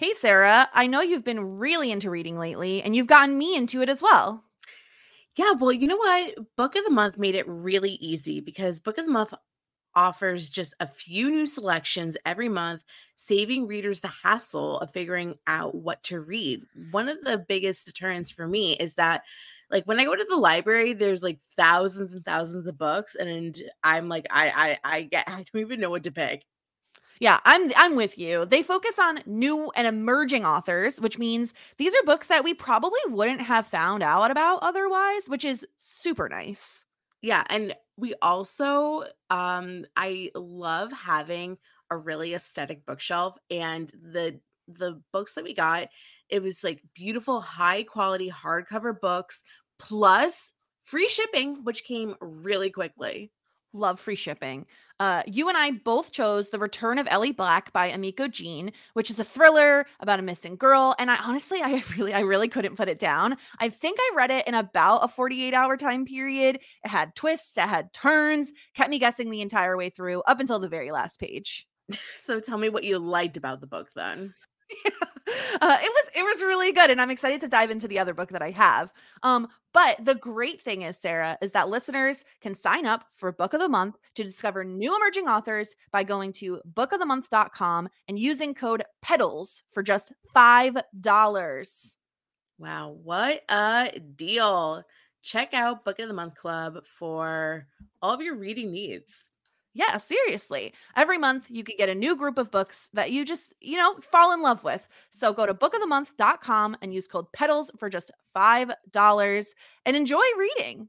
Hey, Sara, I know you've been really into reading lately, and you've gotten me into it as well. Yeah, well, you know what? Book of the Month made it really easy because Book of the Month offers just a few new selections every month, saving readers the hassle of figuring out what to read. One of the biggest deterrents for me is that like when I go to the library, there's like thousands and thousands of books, and I'm like, I I I get I don't even know what to pick. Yeah, I'm I'm with you. They focus on new and emerging authors, which means these are books that we probably wouldn't have found out about otherwise, which is super nice. Yeah, and we also um I love having a really aesthetic bookshelf and the the books that we got, it was like beautiful high quality hardcover books plus free shipping which came really quickly. Love free shipping. Uh, you and I both chose The Return of Ellie Black by Emiko Jean, which is a thriller about a missing girl. And I honestly, I really, I really couldn't put it down. I think I read it in about a 48 hour time period. It had twists, it had turns, kept me guessing the entire way through up until the very last page. So tell me what you liked about the book then. Uh, it was it was really good, and I'm excited to dive into the other book that I have. Um, but the great thing is, Sara, is that listeners can sign up for Book of the Month to discover new emerging authors by going to bookofthemonth.com and using code PEDALS for just five dollars. Wow, what a deal! Check out Book of the Month Club for all of your reading needs. Yeah, seriously. Every month you could get a new group of books that you just, you know, fall in love with. So go to bookofthemonth.com and use code PEDALS for just $5 and enjoy reading.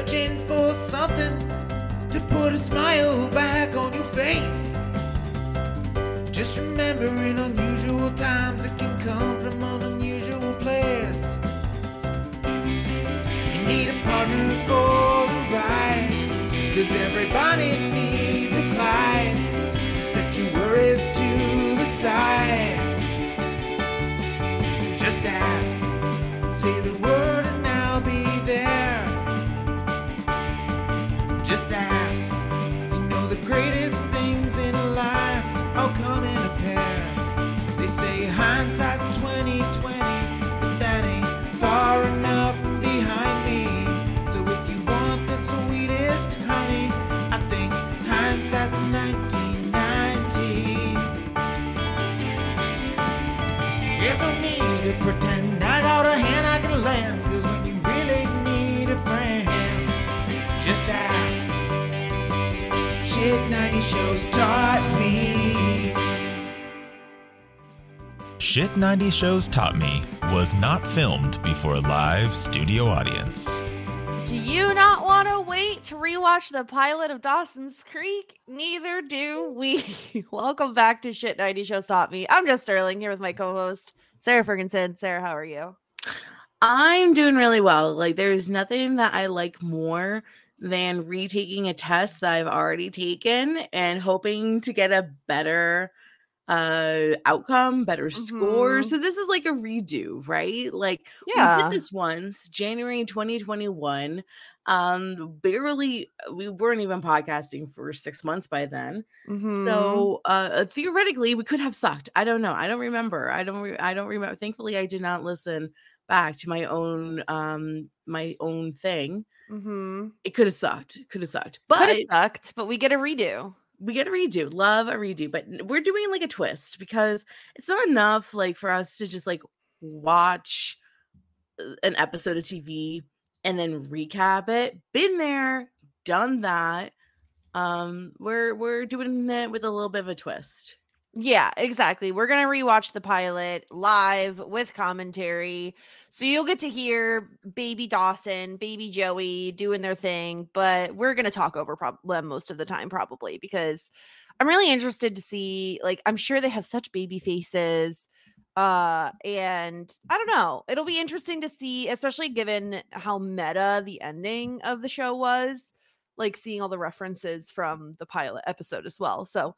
Searching for something to put a smile back on your face. Just remember, in unusual times, it can come from an unusual place. You need a partner for the ride. Cause everybody needs Shit 90 shows taught me. Shit 90 Shows Taught Me was not filmed before a live studio audience. Do you not want to wait to rewatch the pilot of Dawson's Creek? Neither do we. Welcome back to Shit 90 Shows Taught Me. I'm Jess Sterling here with my co-host Sara Fergenson. Sara, how are you? I'm doing really well. Like there's nothing that I like more than retaking a test that I've already taken and hoping to get a better uh outcome, better score. Mhm. So this is like a redo, right? Like we Yeah. did this once, January 2021. Um, barely, we weren't even podcasting for six months by then. Mhm. So uh, theoretically, we could have sucked. I don't know. I don't remember. I don't. Re- I don't remember. Thankfully, I did not listen back to my own um my own thing. Mhm. It could have sucked. Could have sucked. could But have sucked, but we get a redo. we get a redo. Love a redo, but we're doing like a twist because it's not enough like for us to just like watch uh, an episode of TV and then recap it. Been there, done that. Um, we're we're doing it with a little bit of a twist. Yeah, exactly. We're going to rewatch the pilot live with commentary. So you'll get to hear baby Dawson, baby Joey doing their thing, but we're going to talk over prob- most of the time probably because I'm really interested to see like I'm sure they have such baby faces uh and I don't know. It'll be interesting to see especially given how meta the ending of the show was, like seeing all the references from the pilot episode as well. So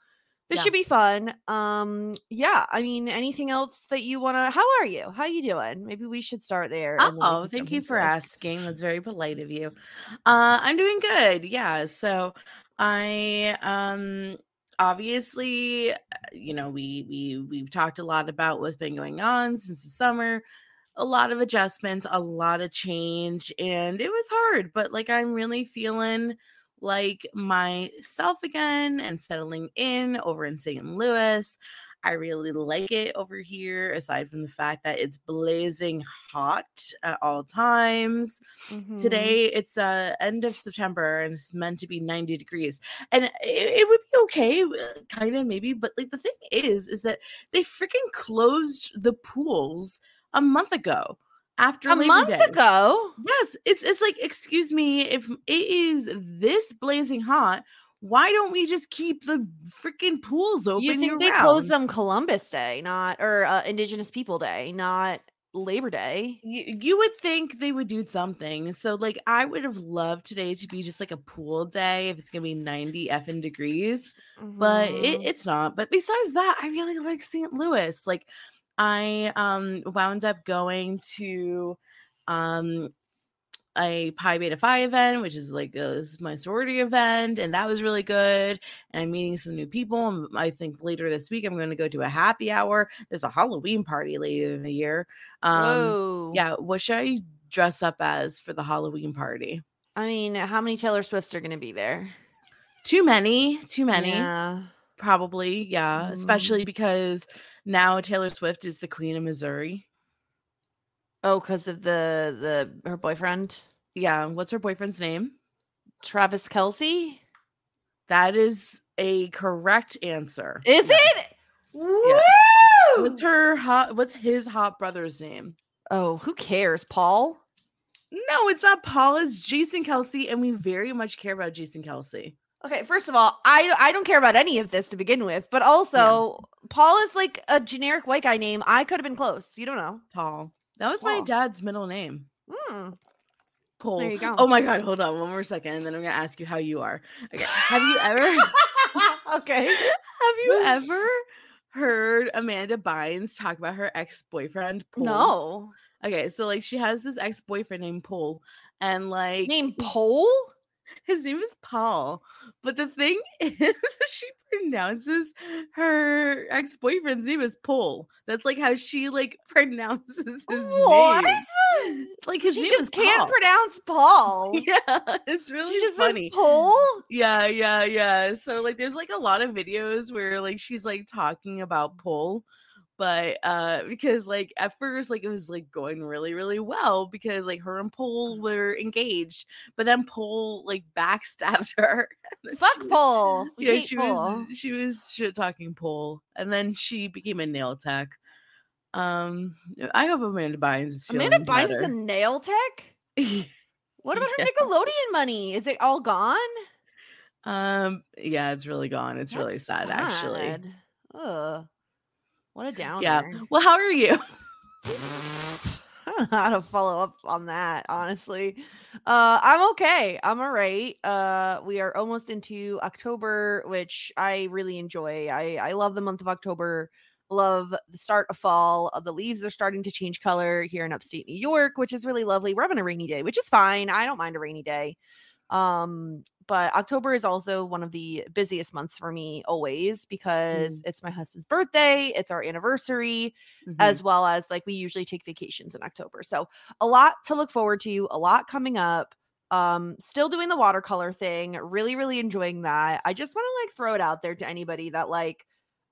this Yeah. should be fun. Um, yeah. I mean, anything else that you want to? How are you? How you doing? Maybe we should start there. and then we Oh, thank you for asking. That's very polite of you. Uh, I'm doing good. Yeah. So I um obviously uh, you know we we we've talked a lot about what's been going on since the summer a lot of adjustments a lot of change and it was hard but like i'm really feeling like myself again and settling in over in st louis. I really like it over here aside from the fact that it's blazing hot at all times. Mhm. today it's uh end of september and it's meant to be 90 degrees and it, it would be okay kind of maybe but like the thing is is that they freaking closed the pools a month ago after a Labor month Day. ago. yes it's it's like excuse me if it is this blazing hot why don't we just keep the freaking pools open You think they year-round? closed them Columbus Day, not or uh, Indigenous People Day, not Labor Day? you, you would think they would do something. So, like, I would have loved today to be just like a pool day if it's gonna be 90 effing degrees, but it, Mhm. it's not. But besides that, I really like St. Louis. Like, I um wound up going to um a Pi Beta Phi event, which is like uh, this is my sorority event, and that was really good. And I'm meeting some new people. and I think later this week I'm going to go to a happy hour. There's a Halloween party later in the year. Um, Whoa. yeah, what should I dress up as for the Halloween party? I mean, how many Taylor Swifts are going to be there? Too many, too many, Yeah. Probably. Yeah, Mm. especially because now Taylor Swift is the queen of Missouri. Oh, because of the the her boyfriend Yeah, what's her boyfriend's name? Travis Kelce. That is a correct answer. Is Yeah. it? Woo! What's her hot? What's his hot brother's name? Oh, who cares, Paul? No, it's not Paul. It's Jason Kelce, and we very much care about Jason Kelce. Okay, first of all, I I don't care about any of this to begin with, but also Paul is like a generic white guy name. I could have been close. You don't know. Paul. That was my dad's middle name. Hmm. Paul. There you go. Oh my god, hold on one more second, and then I'm gonna ask you how you are. Okay. Have you ever okay. have you ever heard Amanda Bynes talk about her ex-boyfriend? Paul? No. Okay, so like she has this ex-boyfriend named Paul, and like named Pole? His name is Paul. But the thing is, she pronounces her ex-boyfriend's name as Paul. That's like how she like pronounces his What? name. Like his she name just can't Paul. pronounce Paul. Yeah, it's really She just funny. Paul. Yeah, yeah, yeah. So like there's like a lot of videos where like she's like talking about Paul, but uh because like at first like it was like going really, really well because like her and Paul were engaged, but then Paul like backstabbed her. Fuck Pole. Yeah, she Pole. was she was shit talking Paul, and then she became a nail tech. Um, I hope Amanda Bynes is feeling Amanda Bynes is a nail tech? What about Yeah. her Nickelodeon money? Is it all gone? um, yeah, it's really gone. It's really That's sad, actually. sad. Ugh. What a downer. Yeah. Well, how are you? I don't know how to follow up on that, honestly. Uh, I'm okay. I'm all right. Uh, we are almost into October, which I really enjoy. I I love the month of October. love the start of fall. Uh, The leaves are starting to change color here in upstate New York, which is really lovely. We're having a rainy day, which is fine. I don't mind a rainy day. Um, but October is also one of the busiest months for me always because it's my husband's birthday, it's our anniversary, Mhm. as well as like we usually take vacations in October. So a lot to look forward to, a lot coming up. Um, still doing the watercolor thing, really, really enjoying that. I just want to like throw it out there to anybody that like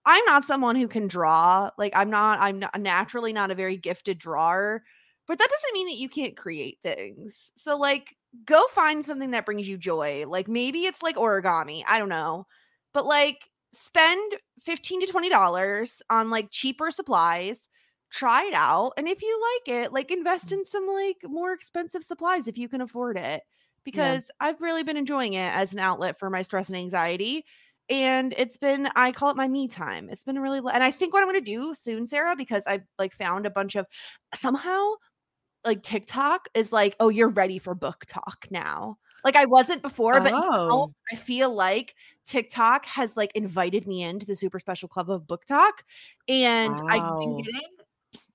I'm not someone who can draw. Like I'm not, I'm not naturally not a very gifted drawer, but that doesn't mean that you can't create things. So like go find something that brings you joy. Like maybe it's like origami. I don't know. But like spend 15 to 20 dollars on like cheaper supplies try it out and if you like it like invest mm. in some like more expensive supplies if you can afford it because i've really been enjoying it as an outlet for my stress and anxiety and it's been i call it my me time it's been really and i think what i'm going to do soon sara because i've like found a bunch of somehow like tiktok is like oh you're ready for BookTok now like i wasn't before but Oh. i feel like tiktok has like invited me into the super special club of BookTok and i've been getting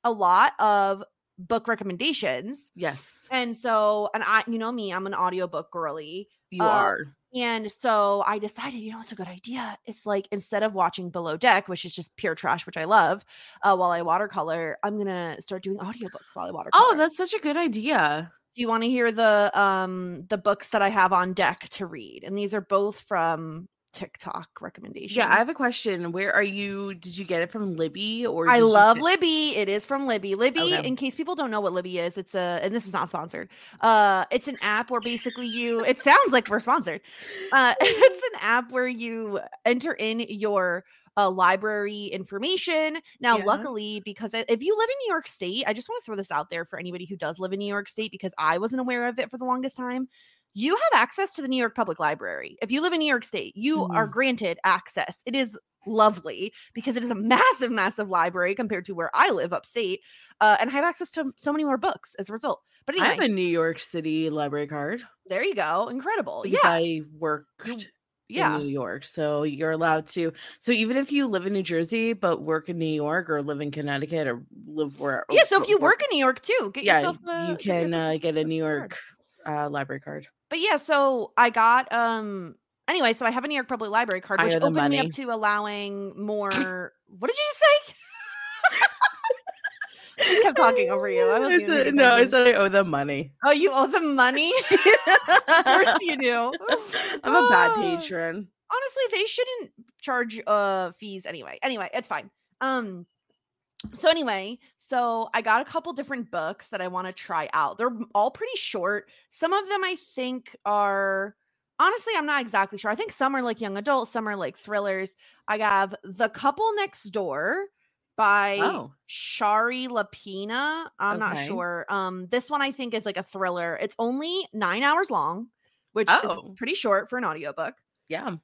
a lot of book recommendations Yes, and so and i you know me i'm an audiobook girly you Uh, are. And so I decided, you know, it's a good idea. It's like instead of watching Below Deck, which is just pure trash, which I love, uh, while I watercolor, I'm gonna start doing audiobooks while I watercolor. Oh, that's such a good idea. Do you want to hear the um the books that I have on deck to read? And these are both from TikTok recommendations. Yeah, I have a question. Where are you? Did you get it from Libby or? I love Libby. It is from Libby. Libby, Okay. in case people don't know what Libby is, it's a and this is not sponsored. Uh it's an app where basically you it sounds like we're sponsored. Uh it's an app where you enter in your uh, library information. Now, Yeah. luckily, because if you live in New York State, I just want to throw this out there for anybody who does live in New York State because I wasn't aware of it for the longest time. You have access to the New York Public Library. If you live in New York State, you are Mhm. granted access. It is lovely because it is a massive, massive library compared to where I live upstate. Uh, and I have access to so many more books as a result. But I have a New York City library card. there you go. Incredible. Yeah. I worked yeah. in New York, so you're allowed to. So even if you live in New Jersey but work in New York or live in Connecticut or live where, Yeah. So if you work in New York too, get yeah, yourself a, you get can yourself uh, get a New card. Uh, library card. but yeah, so I got um anyway, so I have a New York Public Library card, which opened me up to allowing more what did you just say? I just kept talking over you. I said- no, I said I owe them money. Oh, you owe them money? of course you do. I'm a bad Oh. patron. honestly they shouldn't charge uh fees anyway anyway it's fine um so anyway so i got a couple different books that i want to try out. They're all pretty short. Some of them i think are honestly i'm not exactly sure. I think some are like young adult some are like thrillers. I have the couple next door by Oh. shari lapena. I'm not sure. Um this one i think is like a thriller. It's only nine hours long which Oh. is pretty short for an audiobook. Yeah.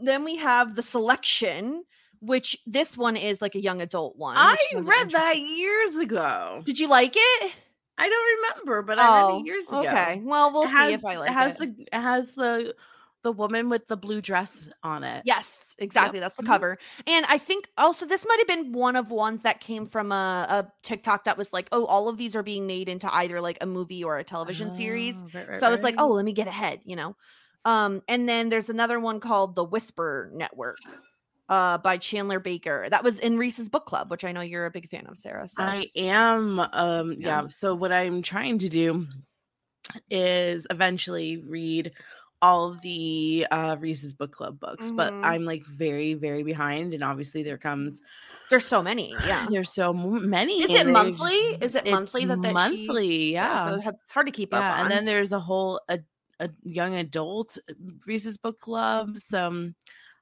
then we have the selection, which this one is like a young adult one. I read that years ago. Did you like it? I don't remember, but I read Oh, it years ago. Okay. Well, we'll it see has, if I like it. has it. the it has the the woman with the blue dress on it. Yes, exactly. That's the Mhm. cover. And I think also this might have been one of ones that came from a, a TikTok that was like, oh, all of these are being made into either like a movie or a television series. Oh, right, right, so I was like, oh, let me get ahead, you know. Um, and then there's another one called The Whisper Network uh by Chandler Baker. That was in Reese's book club, which I know you're a big fan of, Sara. So I am um Yeah. yeah. So what I'm trying to do is eventually read all the uh Reese's book club books, but Mhm. I'm like very very behind and obviously there comes there's so many. Yeah. there's so many Is it monthly? Is it monthly that that she- monthly yeah so it's hard to keep up on. and then there's a whole a, a young adult Reese's book club some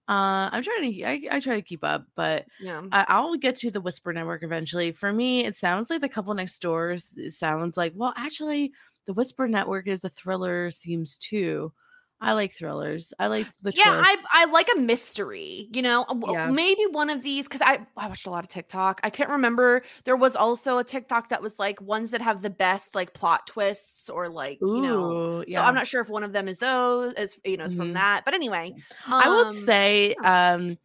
uh I'm trying to I, I try to keep up but yeah. I, I'll get to the Whisper Network eventually. For me, it sounds like the couple next doors. Sounds like well, actually, the Whisper Network is a thriller. Seems too. I like thrillers. I like the yeah. I I like a mystery, you know. Yeah. Maybe one of these because I I watched a lot of TikTok. I can't remember. There was also a TikTok that was like ones that have the best like plot twists or like you know. Ooh, So I'm not sure if one of them is those, is you know, is from Mhm. that. But anyway, I would um, say um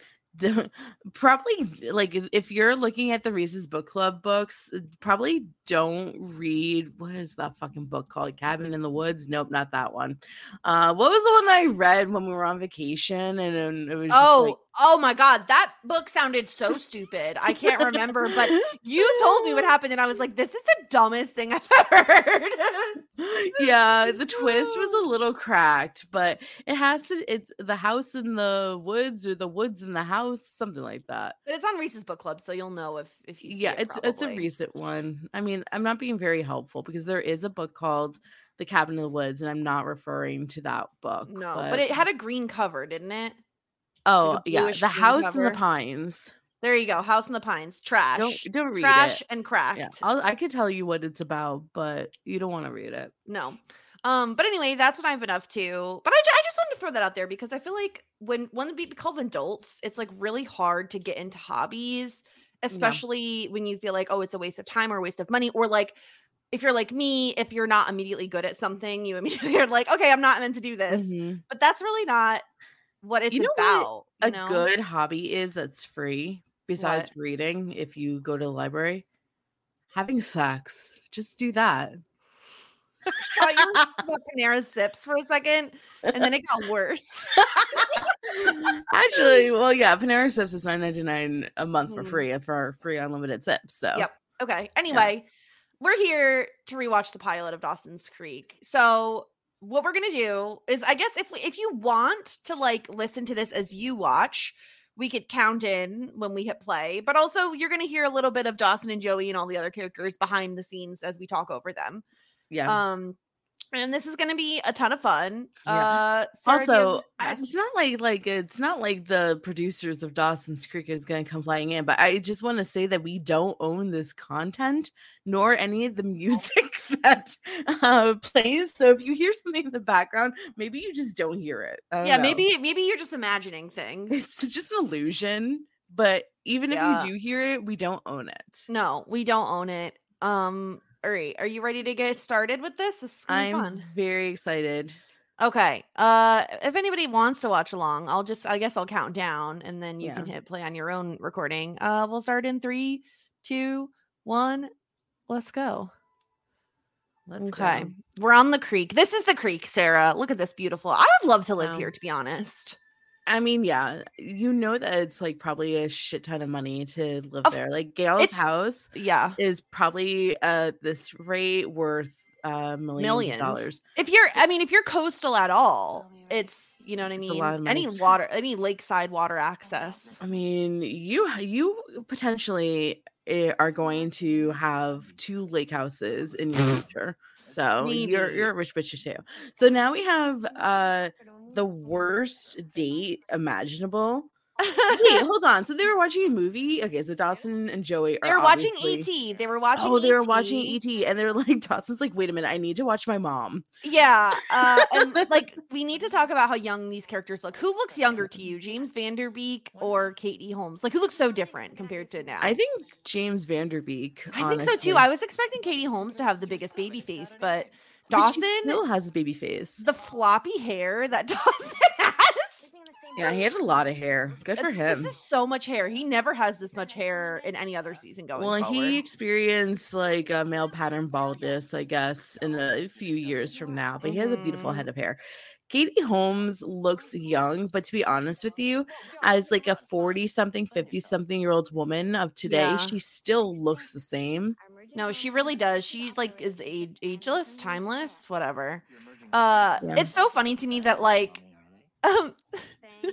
probably like if- you're looking at the Reese's book club books, uh, probably don't read what is that fucking book called? Cabin in the Woods? Nope, not that one. Uh what was the one that I read when we were on vacation and then it was Oh, like, oh my god, that book sounded so stupid. I can't remember, but you told me what happened, and I was like, "This is the dumbest thing I've ever heard." yeah, the twist was a little cracked, but it has to it's the house in the woods or the woods in the house, something like that. but it's on Reese's book club, so you'll know if if you. See yeah it, it's it's a recent one i mean i'm not being very helpful because there is a book called the cabin in the woods and i'm not referring to that book No, but it had a green cover, didn't it? Oh a yeah the house in the pines There you go. House in the Pines. Trash. don't don't read Trash it and cracked. yeah I'll, i could tell you what it's about but you don't want to read it No. Um, but anyway, that's what I've been up to. But I, I just wanted to throw that out there because I feel like when when we become adults, it's like really hard to get into hobbies, especially when you feel like, oh, it's a waste of time or a waste of money, or like if you're like me, if you're not immediately good at something, you immediately are like, okay, I'm not meant to do this. Mhm. But that's really not what it's You know what about. a you know? good hobby is that's free besides What? reading if you go to the library having sex just do that thought you were Panera Sips for a second, and then it got worse. Actually, well, yeah, Panera Sips is nine ninety nine a month for Mhm. free for free unlimited sips. So Yep. Okay. Anyway, we're here to rewatch the pilot of Dawson's Creek. So what we're gonna do is, I guess, if we, if you want to like listen to this as you watch, we could count in when we hit play. But also, you're gonna hear a little bit of Dawson and Joey and all the other characters behind the scenes as we talk over them. yeah. Um, and this is gonna be a ton of fun. Yeah. Uh, Sara, do you have- also, it's not like like it's not like the producers of Dawson's Creek is going to come flying in, but I just want to say that we don't own this content nor any of the music that uh, plays. So if you hear something in the background, maybe you just don't hear it. Don't yeah, know. maybe maybe you're just imagining things. it's just an illusion. But even Yeah. if you do hear it, we don't own it. No, we don't own it. Um, all right, are you ready to get started with this? This I'm fun. very excited. Okay. Uh, if anybody wants to watch along, I'll just I guess I'll count down and then you Yeah. can hit play on your own recording. Uh, we'll start in three, two, one. Let's go. Let's okay, go. we're on the creek. This is the creek, Sara. Look at this beautiful. I would love to live Wow. here, to be honest. I mean, yeah, you know that it's like probably a shit ton of money to live Of- there. Like Gail's house Yeah, is probably uh this rate worth uh millions, Millions. of dollars. if you're, I mean, if you're coastal at all, it's you know what I mean. Any water, any lakeside water access. I mean, you you potentially eh, are going to have two lake houses in your future. So you're you're a rich bitch too. So now we have uh the worst date imaginable. Wait, hold on. So they were watching a movie. Okay, so Dawson and Joey are They were watching obviously- ET. They were watching. Oh, they were watching ET, and they're like, Dawson's like, wait a minute, I need to watch my mom. Yeah, uh, and like we need to talk about how young these characters look. Who looks younger to you, James Van Der Beek or Katie Holmes? Like who looks so different compared to now? I think James Van Der Beek. I think so too. I was expecting Katie Holmes to have the biggest baby face, but Dawson, still has a baby face. the floppy hair that Dawson has. Yeah, he had a lot of hair. Good for him. This is so much hair. He never has this much hair in any other season going Well, forward. he experienced like a male pattern baldness, I guess, in a few years from now. But he has a beautiful head mm-hmm. of hair. Katie Holmes looks young, but to be honest with you, as like a 40 something, 50 something year old woman of today, Yeah. she still looks the same. No, she really does. She like is age- ageless, timeless, whatever. Uh Yeah. it's so funny to me that like um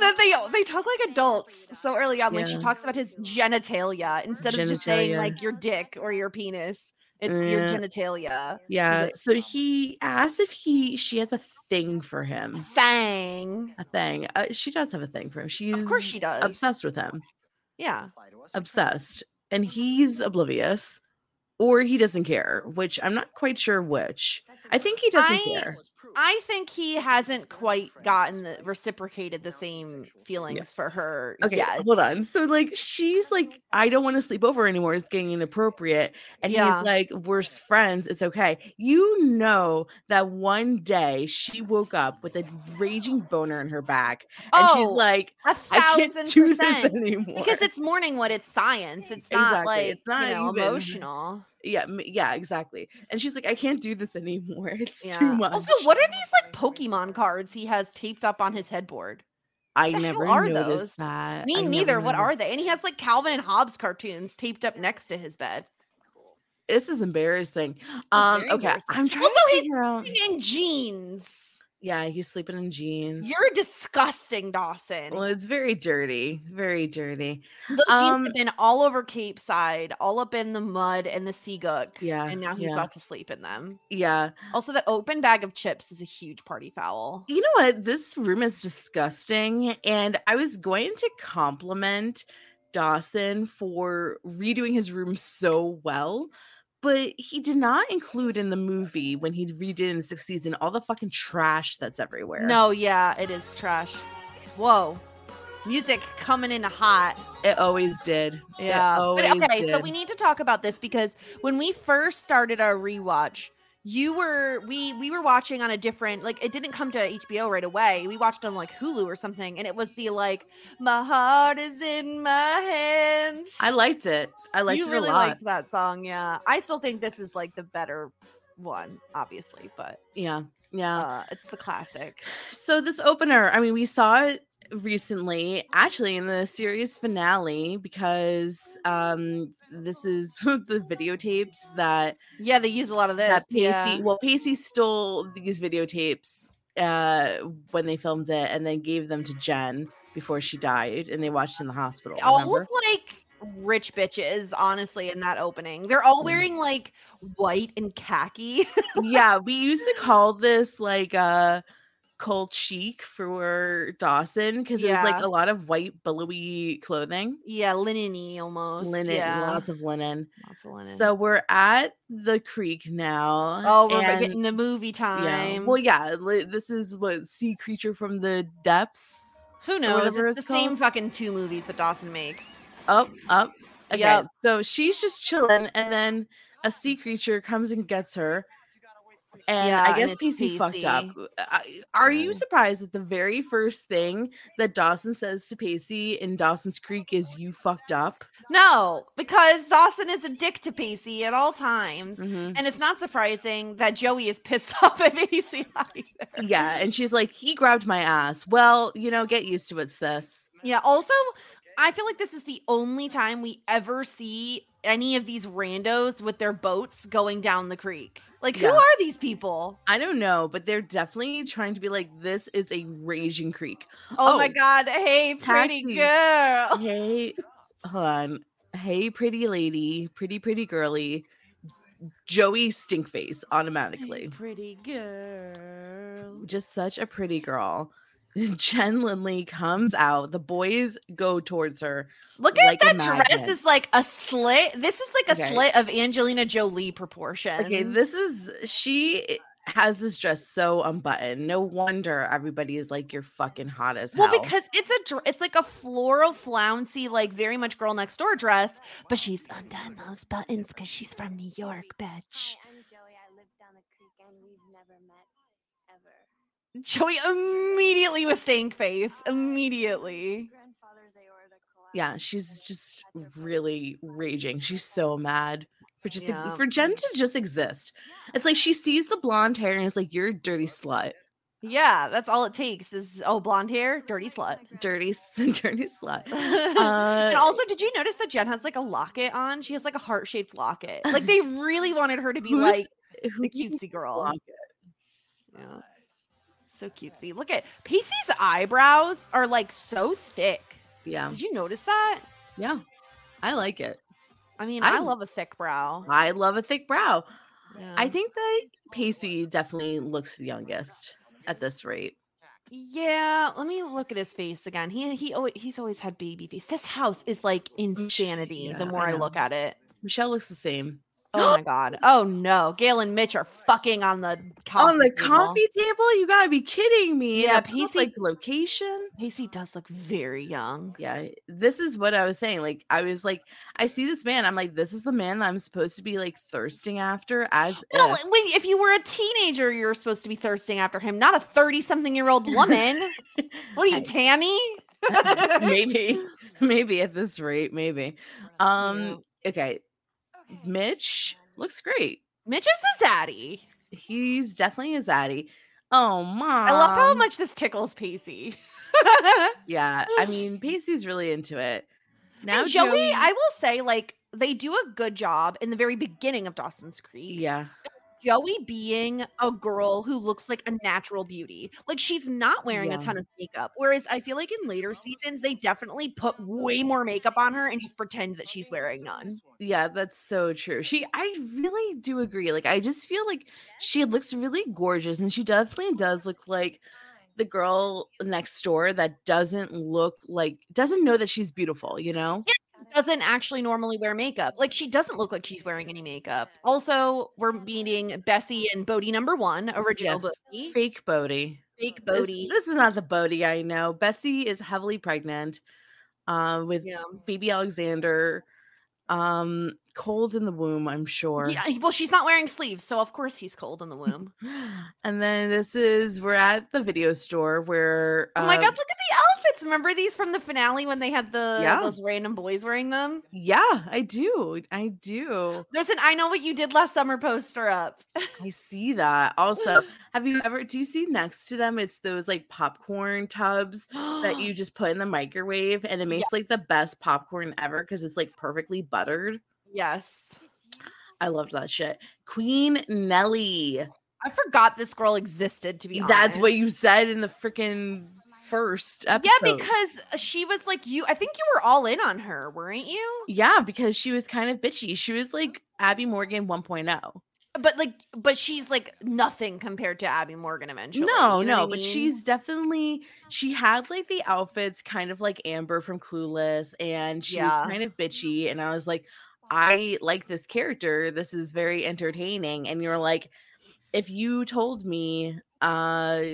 that they they talk like adults so early on. Like she talks about his genitalia instead of just saying like your dick or your penis. It's your genitalia. Yeah. So he asks if he she has a thing for him. Fang. A thing. Uh, she does have a thing for him. She's Of course she does. obsessed with him. Yeah. Obsessed. And he's oblivious. Or he doesn't care, which I'm not quite sure which. I think he doesn't I- care. I think he hasn't quite gotten the reciprocated the same feelings for her. Okay, yet. hold on. So like she's like, I don't want to sleep over anymore. It's getting inappropriate. And Yeah. he's like, We're friends. It's okay. You know that one day she woke up with a raging boner in her back. And she's Oh, like, I can't do this anymore. Because it's morning What it's science. It's not Exactly, like it's not you know even- emotional. Yeah, m- yeah, exactly. And she's like, I can't do this anymore. It's Yeah. too much. Also, what are these like Pokemon cards he has taped up on his headboard? I the hell never are noticed those? that. Me I neither. What are they? And he has like Calvin and Hobbes cartoons taped up next to his bed. This is embarrassing. Um, okay. embarrassing. I'm trying Also, to he's figure out. In jeans. Yeah, he's sleeping in jeans. You're disgusting, Dawson. well, it's very dirty. Very dirty. Those jeans um, have been all over Capeside, all up in the mud and the sea gook. Yeah. And now he's yeah, about to sleep in them. Yeah. Also, that open bag of chips is a huge party foul. You know what? This room is disgusting. And I was going to compliment Dawson for redoing his room so well, but he did not include in the movie when he redid in the sixth season all the fucking trash that's everywhere. No, yeah, it is trash. Whoa. Music coming in hot. it always did. Yeah. But always okay, so we need to talk about this because when we first started our rewatch, you were we we were watching on a different like it didn't come to HBO right away. We watched on like Hulu or something and it was the like my heart is in my hands. I liked it. I liked you it really a lot. liked that song, yeah. I still think this is like the better one, obviously, but yeah. Yeah. uh it's the classic. So this opener, I mean, we saw it recently, actually in the series finale, because um this is the videotapes that Yeah, they use a lot of this. that Pacey. yeah. Well, Pacey stole these videotapes uh when they filmed it, and then gave them to Jen before she died, and they watched in the hospital. all remember? look like rich bitches, honestly, in that opening. They're all Mm. wearing like white and khaki. yeah, we used to call this like uh cult chic for Dawson because it was like a lot of white billowy clothing. yeah, linen-y almost. linen, yeah. lots of linen. Lots of linen. So we're at the creek now. oh, we're and- getting the movie time. yeah. Well, yeah, li- this is what sea creature from the depths. Who knows? It's, it's the same fucking two movies that Dawson makes. Up, up. Okay, Yep. so she's just chilling, and then a sea creature comes and gets her. And Yeah, I and guess it's Pacey fucked up. Are you surprised that the very first thing that Dawson says to Pacey in Dawson's Creek is "you fucked up"? No, because Dawson is a dick to Pacey at all times. Mhm. And it's not surprising that Joey is pissed off at Pacey either. Yeah, and she's like, "He grabbed my ass." Well, you know, get used to it, sis. Yeah. Also, I feel like this is the only time we ever see any of these randos with their boats going down the creek. Like, who are these people? I don't know, but they're definitely trying to be like, "This is a raging creek." Oh, my Oh, God. Hey, pretty taxi. girl. Hey, hold on. Hey, pretty lady, pretty pretty girly. Joey Stinkface Hey, automatically. pretty girl. Just such a pretty girl. Jen Lindley comes out. The boys go towards her. Look at like that dress is like a slit. This is like a Okay. slit of Angelina Jolie proportions. Okay, this is she has this dress so unbuttoned. No wonder everybody is like, "You're fucking hot as hell." Well, because it's a dr- it's like a floral flouncy, like very much girl next door dress, but she's undone those buttons because she's from New York, bitch. Hi, I'm Joey. I live down the creek and we've never met ever. Joey immediately was stank face. Immediately. Grandfather's aorta collapsed. yeah, she's just really raging. She's so mad for just Yeah. for Jen to just exist. It's like she sees the blonde hair and is like, "You're a dirty slut, Yeah, that's all it takes is oh blonde hair, dirty slut. dirty, dirty slut." and Uh, also, did you notice that Jen has like a locket on? She has like a heart shaped locket. Like they really wanted her to be like the cutesy girl. block Yeah. So cutesy. Look at Pacey's eyebrows are like so thick. Yeah, Did you notice that? yeah, I like it. I mean, I, I- love a thick brow. I love a thick brow. I think that Pacey definitely looks the youngest at this rate. Yeah, let me look at his face again. He he always, he's always had baby face. This house is like insanity. yeah, the more I I, look at it. Michelle looks the same. Oh my god. Oh no. Gail and Mitch are fucking on the On the table. coffee table? You gotta be kidding me. Yeah, A public Pacey- location. Pacey does look very young. Yeah, this is what I was saying. Like, I was like, I see this man. I'm like, this is the man that I'm supposed to be like thirsting after. As Well, if. when, if you were a teenager, you're supposed to be thirsting after him, not a 30 something year old woman. what are you, Tammy? maybe, maybe at this rate, maybe. Um, okay, Mitch looks great. Mitch is a zaddy. He's definitely a zaddy. Oh, mom! I love how much this tickles Pacey. Yeah, I mean, Pacey's really into it. Now, and Joey, I will say, like, they do a good job in the very beginning of Dawson's Creek. yeah, Joey being a girl who looks like a natural beauty. Like she's not wearing Yeah. a ton of makeup. Whereas I feel like in later seasons, they definitely put way more makeup on her and just pretend that she's wearing none. yeah, that's so true. She, I really do agree. Like, I just feel like she looks really gorgeous, and she definitely does look like the girl next door that doesn't look like doesn't know that she's beautiful. You know? Doesn't actually normally wear makeup. Like she doesn't look like she's wearing any makeup. Also, we're meeting Bessie and Bodie number one, original Yeah, Bodie. Fake Bodie. Fake This- Bodie. This, is not the Bodie I know. Bessie is heavily pregnant uh, with Yeah. baby Alexander. Um, cold in the womb, I'm sure. Yeah, well, she's not wearing sleeves, so of course he's cold in the womb. And then this is we're at the video store where Oh my uh, god, look at the outfits. Remember these from the finale when they had the Yeah. those random boys wearing them? Yeah, I do. I do. There's an I know what you did last summer poster up. I see that. Also, have you ever do you see next to them it's those like popcorn tubs that you just put in the microwave and it makes like the best popcorn ever because it's like perfectly buttered. Yes. I loved that shit. Queen Nellie. I forgot this girl existed to be honest. That's what you said in the freaking first episode. Yeah, because she was like you I think you were all in on her, weren't you? yeah, because she was kind of bitchy. She was like Abby Morgan 1.0. But like but she's like nothing compared to Abby Morgan eventually. No, you know no, I but mean? she's definitely she had like the outfits kind of like Amber from Clueless, and she Yeah. was kind of bitchy. And I was like, I like this character. This is very entertaining. And you're like, if you told me, uh,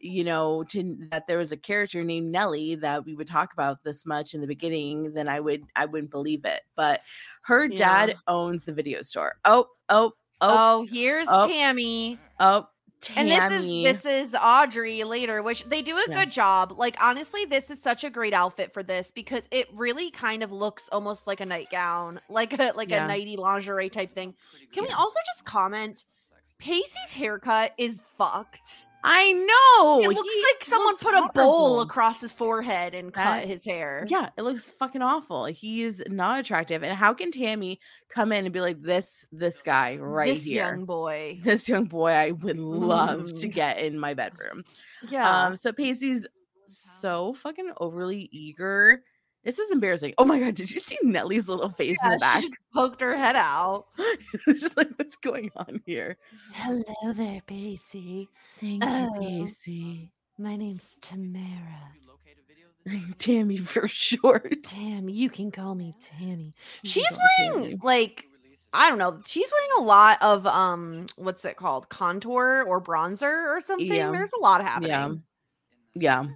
you know, to that there was a character named Nellie that we would talk about this much in the beginning, then I would I wouldn't believe it. But her Yeah. dad owns the video store. Oh, oh, oh, Oh, here's oh, Tammy. oh. And this is this is Audrey later, which they do a Yeah. good job. Like honestly, this is such a great outfit for this because it really kind of looks almost like a nightgown, like a like Yeah. a nighty lingerie type thing. Can we also just comment? Pacey's haircut is fucked. I know. It looks he like someone looks put a bowl across his forehead and cut That- his hair. Yeah, it looks fucking awful. He's not attractive. And how can Tammy come in and be like this this guy right this here? young boy. This young boy I would love to Mm. get in my bedroom. Yeah. Um so Pacey's so fucking overly eager. This is embarrassing. Oh my god, did you see Nellie's little face in the back? she just poked her head out. It's just like what's going on here? Hello there, Pacey. Thank Oh. you, Pacey. My name's Tamara. Tammy for short. Tammy, you can call me Tammy. She's can call me wearing Tammy. like I don't know. She's wearing a lot of um what's it called? Contour or bronzer or something. Yeah. There's a lot happening. Yeah. Yeah.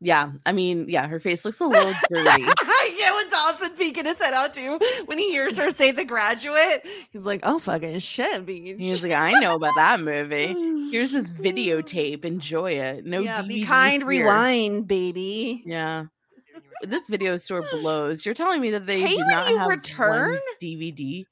Yeah. I mean, yeah, her face looks a little dirty. yeah, when Dawson peeking his head out too, when he hears her say the graduate, he's like, Oh fucking shit, beach. He's like, I know about that movie. Here's this videotape. Enjoy it. No yeah, be kind, here. rewind, baby. Yeah. This video store blows. You're telling me that they Pay do not you have one return? DVD.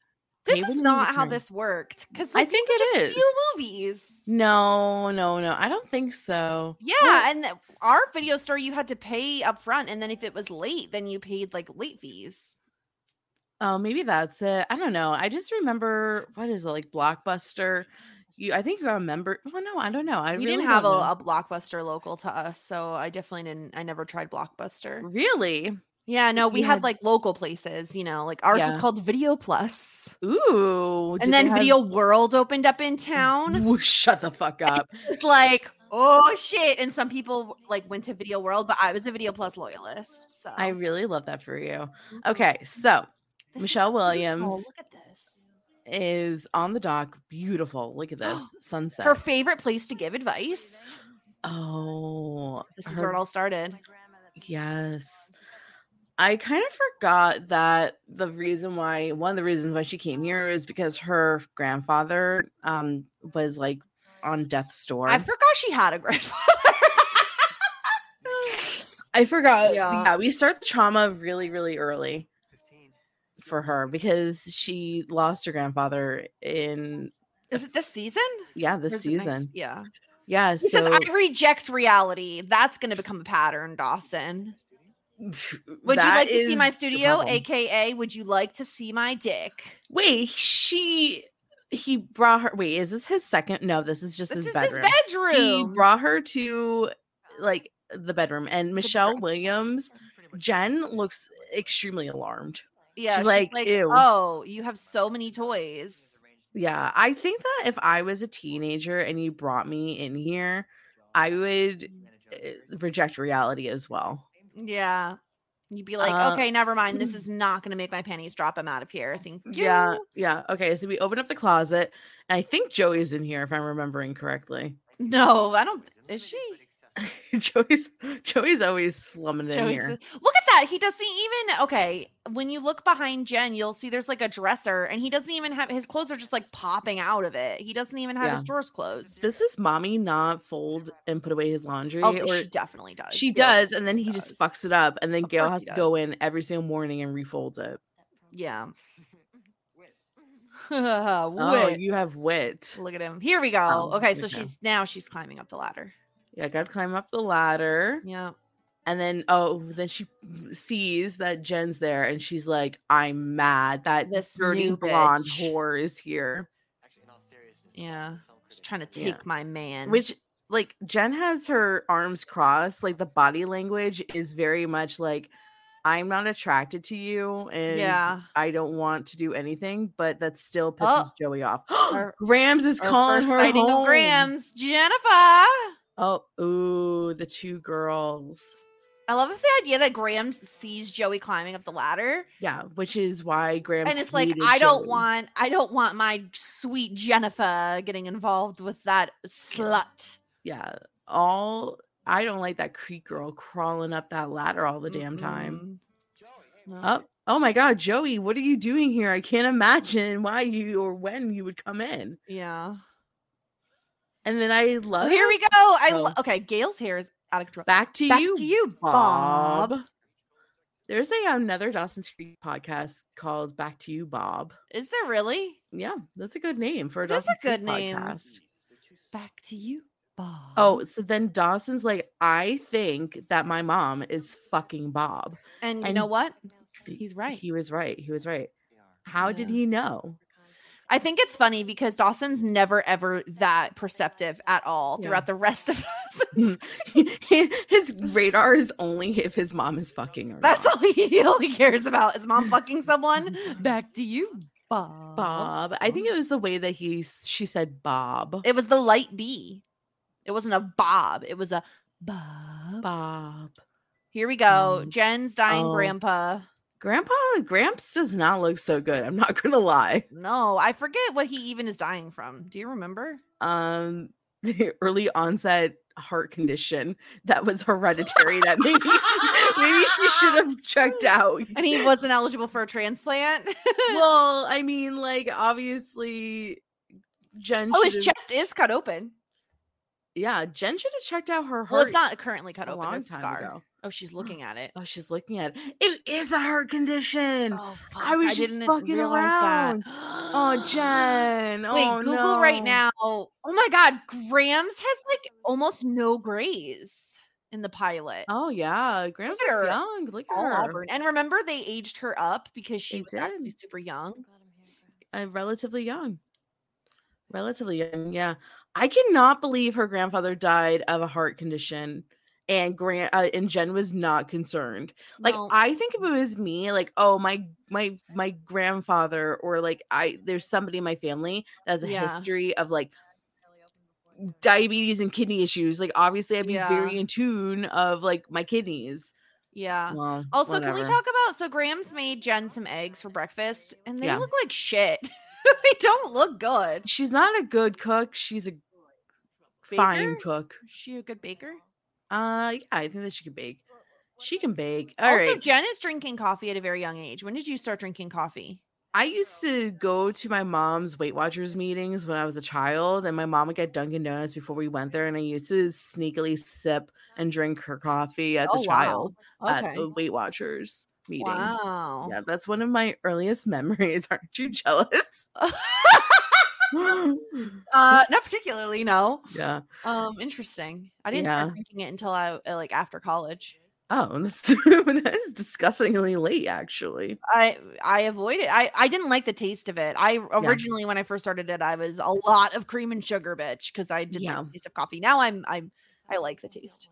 This is not how this worked. Because I think it just steal movies. No, no, no. I don't think so. Yeah, Well, and our video store you had to pay up front, and then if it was late, then you paid like late fees. Oh, maybe that's it. I don't know. I just remember what is it like Blockbuster. You, I think you got a member. Well, no, I don't know. I we really didn't have a, a blockbuster local to us, so I definitely didn't. I never tried blockbuster. really. Yeah, no, we You had, had- like local places. You know, like ours was called Video Plus, Ooh. and then have- Video World opened up in mm, town. Woo, shut the fuck up. It's like, oh shit! And some people like went to Video World, but I was a Video Plus loyalist. So I really love that for you. Mm-hmm. Okay, so This Michelle. Williams Look at this. is on the dock. Beautiful. Look at this sunset. Her favorite place to give advice. oh, This is her- where it all started. Yes. I kind of forgot that the reason why one of the reasons why she came here is because her grandfather um was like on death's door. I forgot she had a grandfather. I forgot. Yeah. Yeah. we start the trauma really, really early for her because she lost her grandfather in Is it this season? yeah Or this is it next- season. Yeah. Yeah, Because so I reject reality. That's going to become a pattern, Dawson. Would you like to see my studio? AKA, would you like to see my dick? Wait, she he brought her. Wait, is this his second? No, this is just This his is bedroom. his bedroom. He brought her to like the bedroom, and Michelle Williams, Jen looks extremely alarmed. yeah, she's she's like, like, "Ew." oh, you have so many toys. Yeah, I think that if I was a teenager and you brought me in here, I would uh, reject reality as well. Yeah. You'd be like, Uh, okay, never mind. This is not going to make my panties drop. I'm out of here. Thank you. Yeah, yeah. Okay, so we open up the closet, and I think Joey's in here if I'm remembering correctly. No, I don't. Is she? Joey's Joey's always slumming in Joey's- here. Look at that. He doesn't even. Okay. When you look behind Jen, you'll see there's like a dresser, and he doesn't even have his clothes are just like popping out of it. He doesn't even have his drawers closed. Does his mommy not fold and put away his laundry? Oh, or she definitely does. she does, and then he just fucks it up, and then Of Gail has to go in every single morning and refold it. Yeah. Oh, you have wit. Look at him. Here we go. Oh, okay, so she's now she's climbing up the ladder. Yeah, I gotta climb up the ladder. Yeah. And then oh, then she sees that Jen's there and she's like, I'm mad that This dirty blonde bitch." whore is here. Yeah. She's trying to Yeah. take my man. Which like Jen has her arms crossed, like the body language is very much like I'm not attracted to you and Yeah. I don't want to do anything, but that still oh. pisses Oh. Joey off. Our- Grams is Our calling first her sighting home. of Grams. Jennifer. Oh, ooh, the two girls. I love the idea that Graham sees Joey climbing up the ladder Yeah, which is why Graham and it's like I don't Joey. want I don't want my sweet Jennifer getting involved with that slut. Yeah, all I don't like that creek girl crawling up that ladder all the damn time. Mm-mm. No. Oh, oh my god, Joey, what are you doing here? I can't imagine why you or when you would come in. Yeah. And then I Oh, love here we go. I Oh. lo- okay. Gail's hair is out of control. back to Back you, to you, Bob. Bob. There's a another Dawson's Creek podcast called Back to You, Bob. Is there really? Yeah, that's a good name for a It is a Dawson's Creek good name. podcast. Back to you, Bob. Oh, so then Dawson's like, I think that my mom is fucking Bob. and you know what? He's right. He was right. He was right. How did he know? I think it's funny because Dawson's never ever that perceptive at all Yeah. throughout the rest of us. his radar is only if his mom is fucking or That's all he only cares about. Is mom fucking someone? Back to you, Bob. Bob. I think it was the way that he she said Bob. It was the light B. It wasn't a Bob. It was a Bob. Bob. Here we go. Um, Jen's dying oh. grandpa. Grandpa Gramps does not look so good. I'm not gonna lie. No, I forget what he even is dying from. Do you remember? Um, the early onset heart condition that was hereditary. that maybe maybe she should have checked out. And he wasn't eligible for a transplant. well, I mean, like obviously, Jen. oh, his chest is cut open. Yeah, Jen should have checked out her heart. Well, it's not currently cut a open. long time scarred. ago. Oh, she's looking at it. Oh, she's looking at it. It is a heart condition. Oh, fuck. I was just didn't fucking around. that. Oh, Jen. Wait, oh, Google right now. Oh my God, Grams has like almost no grays in the pilot. Oh yeah, Grams is young. Look at her. Auburn. And remember, they aged her up because she They was actually did. super young. Uh, relatively young. Relatively young. Yeah, I cannot believe her grandfather died of a heart condition, and Grant uh, and Jen was not concerned. Like No. I think if it was me, like oh my my my grandfather or like I there's somebody in my family that has a Yeah. history of like diabetes and kidney issues. Like obviously I'd be Yeah. very in tune of like my kidneys. Yeah. Well, Also, can we talk about so Grams made Jen some eggs for breakfast and they Yeah. look like shit. they don't look good. She's not a good cook. She's a fine cook. Is she a good baker? Uh, yeah, I think that she can bake. She can bake. All also, right. Jen is drinking coffee at a very young age. When did you start drinking coffee? I used to go to my mom's Weight Watchers meetings when I was a child, and my mom would get Dunkin' Donuts before we went there, and I used to sneakily sip and drink her coffee as Oh, a wow. child at Okay. the Weight Watchers meetings. Wow. Yeah, that's one of my earliest memories. Aren't you jealous? uh, not particularly. No. yeah. Um, interesting. I didn't Yeah. start drinking it until I uh, like after college. Oh, that's that's disgustingly late, actually. I I avoid it. I I didn't like the taste of it. I originally when I first started it, I was a lot of cream and sugar bitch because I didn't Yeah. like the taste of coffee. Now I'm I'm I like the taste.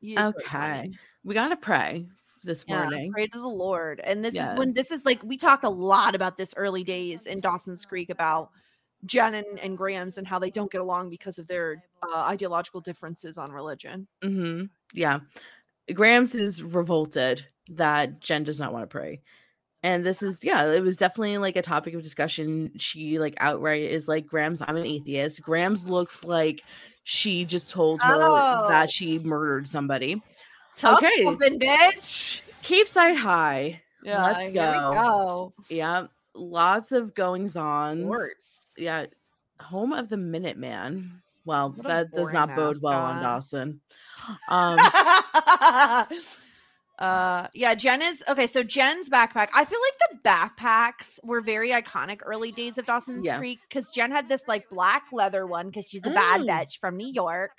You- it's very funny. Okay, we gotta pray this Yeah, morning. pray to the Lord. And this Yeah. is when this is like we talk a lot about this early days in Dawson's Creek about Jen and, and Grams and how they don't get along because of their uh, ideological differences on religion. hmm Yeah. Grams is revolted that Jen does not want to pray. And this is, yeah, it was definitely like a topic of discussion. She like outright is like, Grams, I'm an atheist. Grams looks like she just told her Oh. that she murdered somebody. Tough Okay. something, bitch. Capeside High. Yeah, Let's go. go. Yeah. Lots of goings on. Yeah. Home of the Minuteman. Well, What that does not bode well on. Dawson. Um, uh yeah jen is okay so jen's backpack i feel like the backpacks were very iconic early days of dawson's Yeah. creek because jen had this like black leather one because she's a bad Mm. bitch from new york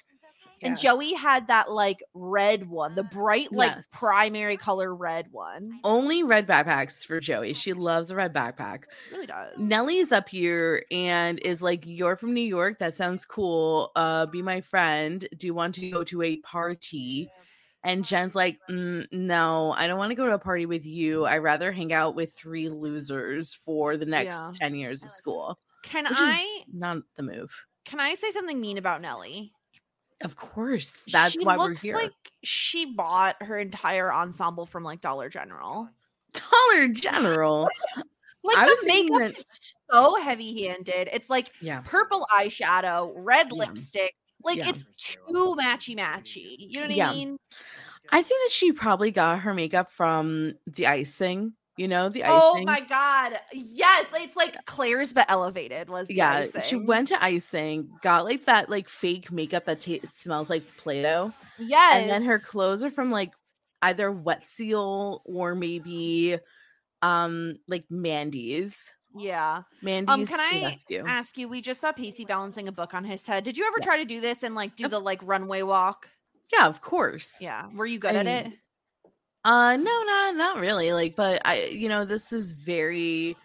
and joey had that like red one the bright like Yes. primary color red one only red backpacks for Joey. She loves a red backpack. really does Nellie's up here and is like, You're from New York. That sounds cool. Uh, be my friend. Do you want to go to a party? And Jen's like, "Mm, No, I don't want to go to a party with you. I'd rather hang out with three losers for the next Yeah. 10 years of school. can i not the move. can i say something mean about nellie Of course. That's she why we're looks here. like she bought her entire ensemble from like dollar general Dollar General. Like I the makeup that- is so heavy handed. It's like Yeah. purple eyeshadow, red Yeah. lipstick. Like Yeah. it's too matchy matchy. You know what. I mean? I think that she probably got her makeup from the icing. You know, the icing. Oh my god. Yes. It's like Claire's but elevated was the yeah she went to icing got like that like fake makeup that ta- smells like play-doh Yes. and then her clothes are from like either wet seal or maybe um like mandy's Yeah. mandy's Um, can I rescue ask you? We just saw Pacey balancing a book on his head. Did you ever Yeah. try to do this and like do the like runway walk? yeah of course Yeah. Were you good I at mean, it? Uh no not not really like but i you know this is very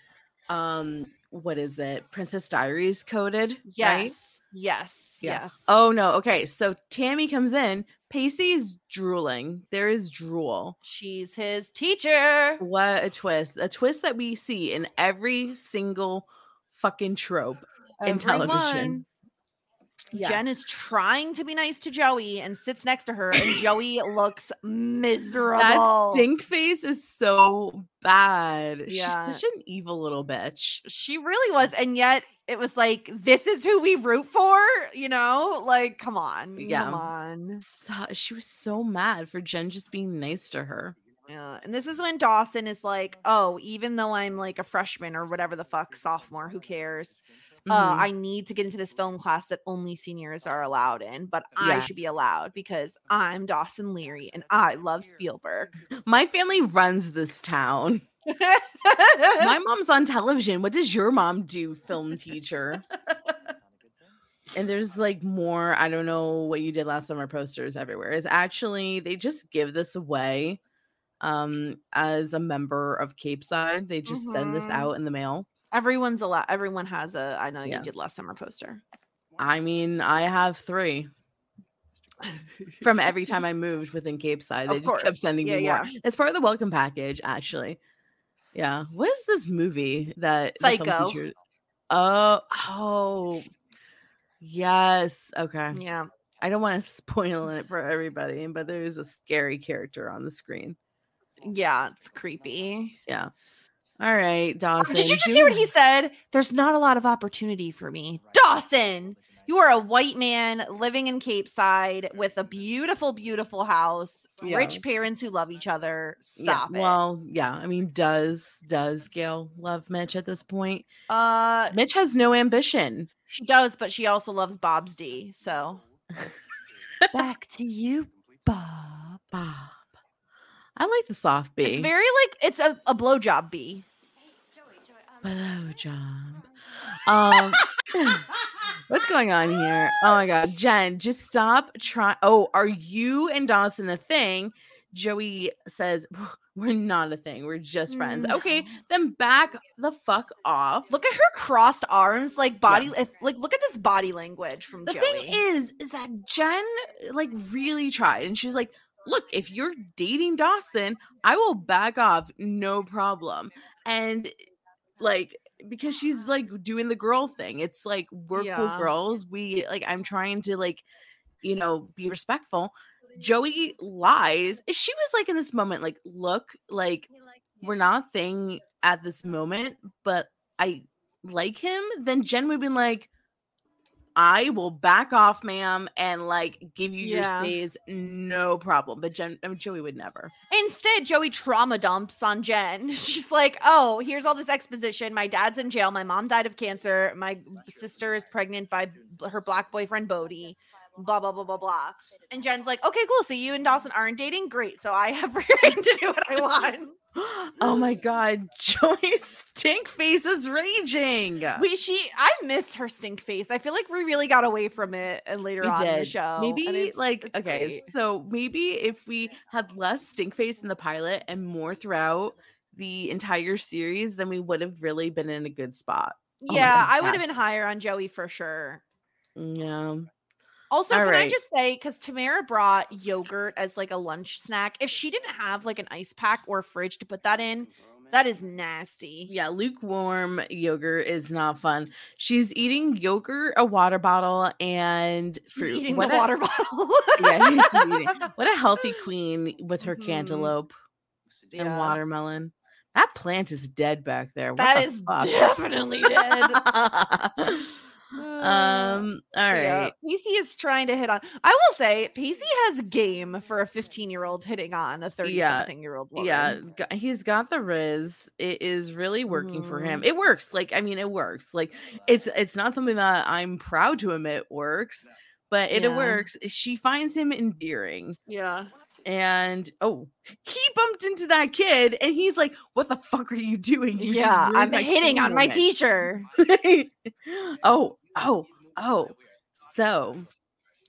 um what is it princess diaries coded right? Yes. Yes. Yeah. Yes. Oh no. Okay. So Tammy comes in. Pacey is drooling. There is drool. She's his teacher. What a twist. A twist that we see in every single fucking trope in television. Yeah. Jen is trying to be nice to Joey and sits next to her, and Joey looks miserable. that stink face is so bad. Yeah. She's such an evil little bitch. She really was, and yet it was like, this is who we root for, you know? Like, come on, Yeah. come on. So- she was so mad for Jen just being nice to her. Yeah, and this is when Dawson is like, "Oh, even though I'm like a freshman or whatever the fuck, sophomore, who cares? Uh, Mhm. I need to get into this film class that only seniors are allowed in, but I should be allowed because I'm Dawson Leary and I love Spielberg." My family runs this town. My mom's on television. What does your mom do, film teacher? and there's like more, I don't know what you did last summer posters everywhere. It's actually they just give this away um as a member of Capeside. They just send this Mhm. out in the mail. Everyone's a lot. Everyone has a. I know Yeah. you did last summer poster. I mean, I have three. From every time I moved within Capeside, they Of just kept course. sending Yeah, me more. yeah. It's part of the welcome package, actually. Yeah. What is this movie that Psycho. Oh, oh, yes. Okay. Yeah. I don't want to spoil it for everybody, but there is a scary character on the screen. Yeah, it's creepy. Yeah. All right, Dawson. Did you just do- hear what he said? There's not a lot of opportunity for me. Dawson, you are a white man living in Capeside with a beautiful, beautiful house, Yeah. rich parents who love each other. Stop yeah, it. Well, yeah. I mean, does does Gail love Mitch at this point? uh, Mitch has no ambition. she does, but she also loves Bob's D. So back to you, Bob. Bob. I like the soft B. It's very like it's a, a blowjob bee. Blow job. Um, what's going on here? Oh my god, Jen, just stop trying. Oh, are you and Dawson a thing? Joey says we're not a thing. We're just friends. Okay, then back the fuck off. Look at her crossed arms, like body. If, like, look at this body language from the Joey. thing is, is that Jen like really tried, and she's like, "Look, if you're dating Dawson, I will back off, no problem." And like because she's like doing the girl thing. It's like we're cool girls. We like I'm trying to like, you know, be respectful. Joey lies. If She was like in this moment, like, look, like we're not thing at this moment, but I like him, then Jen would have been like, I will back off, ma'am, and like give you Yeah. your space, no problem. But Jen, I um, mean, Joey would never. Instead, Joey trauma dumps on Jen. She's like, "Oh, here's all this exposition. My dad's in jail. My mom died of cancer. My sister is pregnant by her black boyfriend Bodie. Blah blah blah blah blah." And Jen's like, "Okay, cool. So you and Dawson aren't dating? Great. So I have free reign to do what I want." Oh my god, Joey's stink face is raging. We she I missed her stink face. I feel like we really got away from it and later We on in the show. Maybe it's- like it's okay, great. so maybe if we had less stink face in the pilot and more throughout the entire series, then we would have really been in a good spot. Oh yeah, God, I would have been higher on Joey for sure. Mm, yeah. Also, All can I just say, because Tamara brought yogurt as like a lunch snack, if she didn't have like an ice pack or fridge to put that in, that is nasty. Yeah, lukewarm yogurt is not fun. She's eating yogurt, a water bottle, and He's fruit. eating What the a- water bottle. Yeah, he's eating. What a healthy queen with her Mhm. cantaloupe and watermelon. That plant is dead back there. What That the is fuck? definitely dead. um. All right. Yeah, Pacey is trying to hit on. I will say, Pacey has game for a 15 year old hitting on a 30 something year old woman. Yeah, he's got the riz. It is really working for him. Mhm. It works. Like I mean, it works. Like it's it's not something that I'm proud to admit works, but it, it works. She finds him endearing. Yeah. And oh, he bumped into that kid, and he's like, "What the fuck are you doing? You Yeah. I'm hitting on my teacher. oh, oh, oh. So,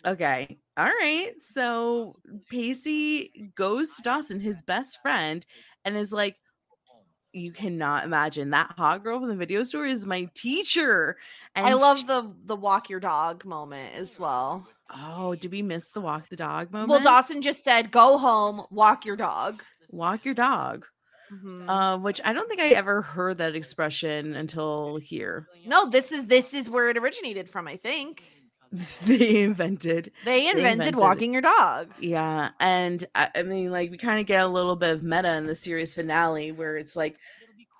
okay. All right. So Pacey goes to Dawson, his best friend, and is like, You cannot imagine that hot girl from the video store is my teacher. And I love the the walk your dog moment as well. Oh, did we miss the walk the dog moment? Well, Dawson just said, "Go home, walk your dog." walk your dog. Mhm. Uh, which I don't think I ever heard that expression until here. no, this is this is where it originated from. I think they invented they invented, invented walking your dog. Yeah, and I, I mean, like we kind of get a little bit of meta in the series finale where it's like,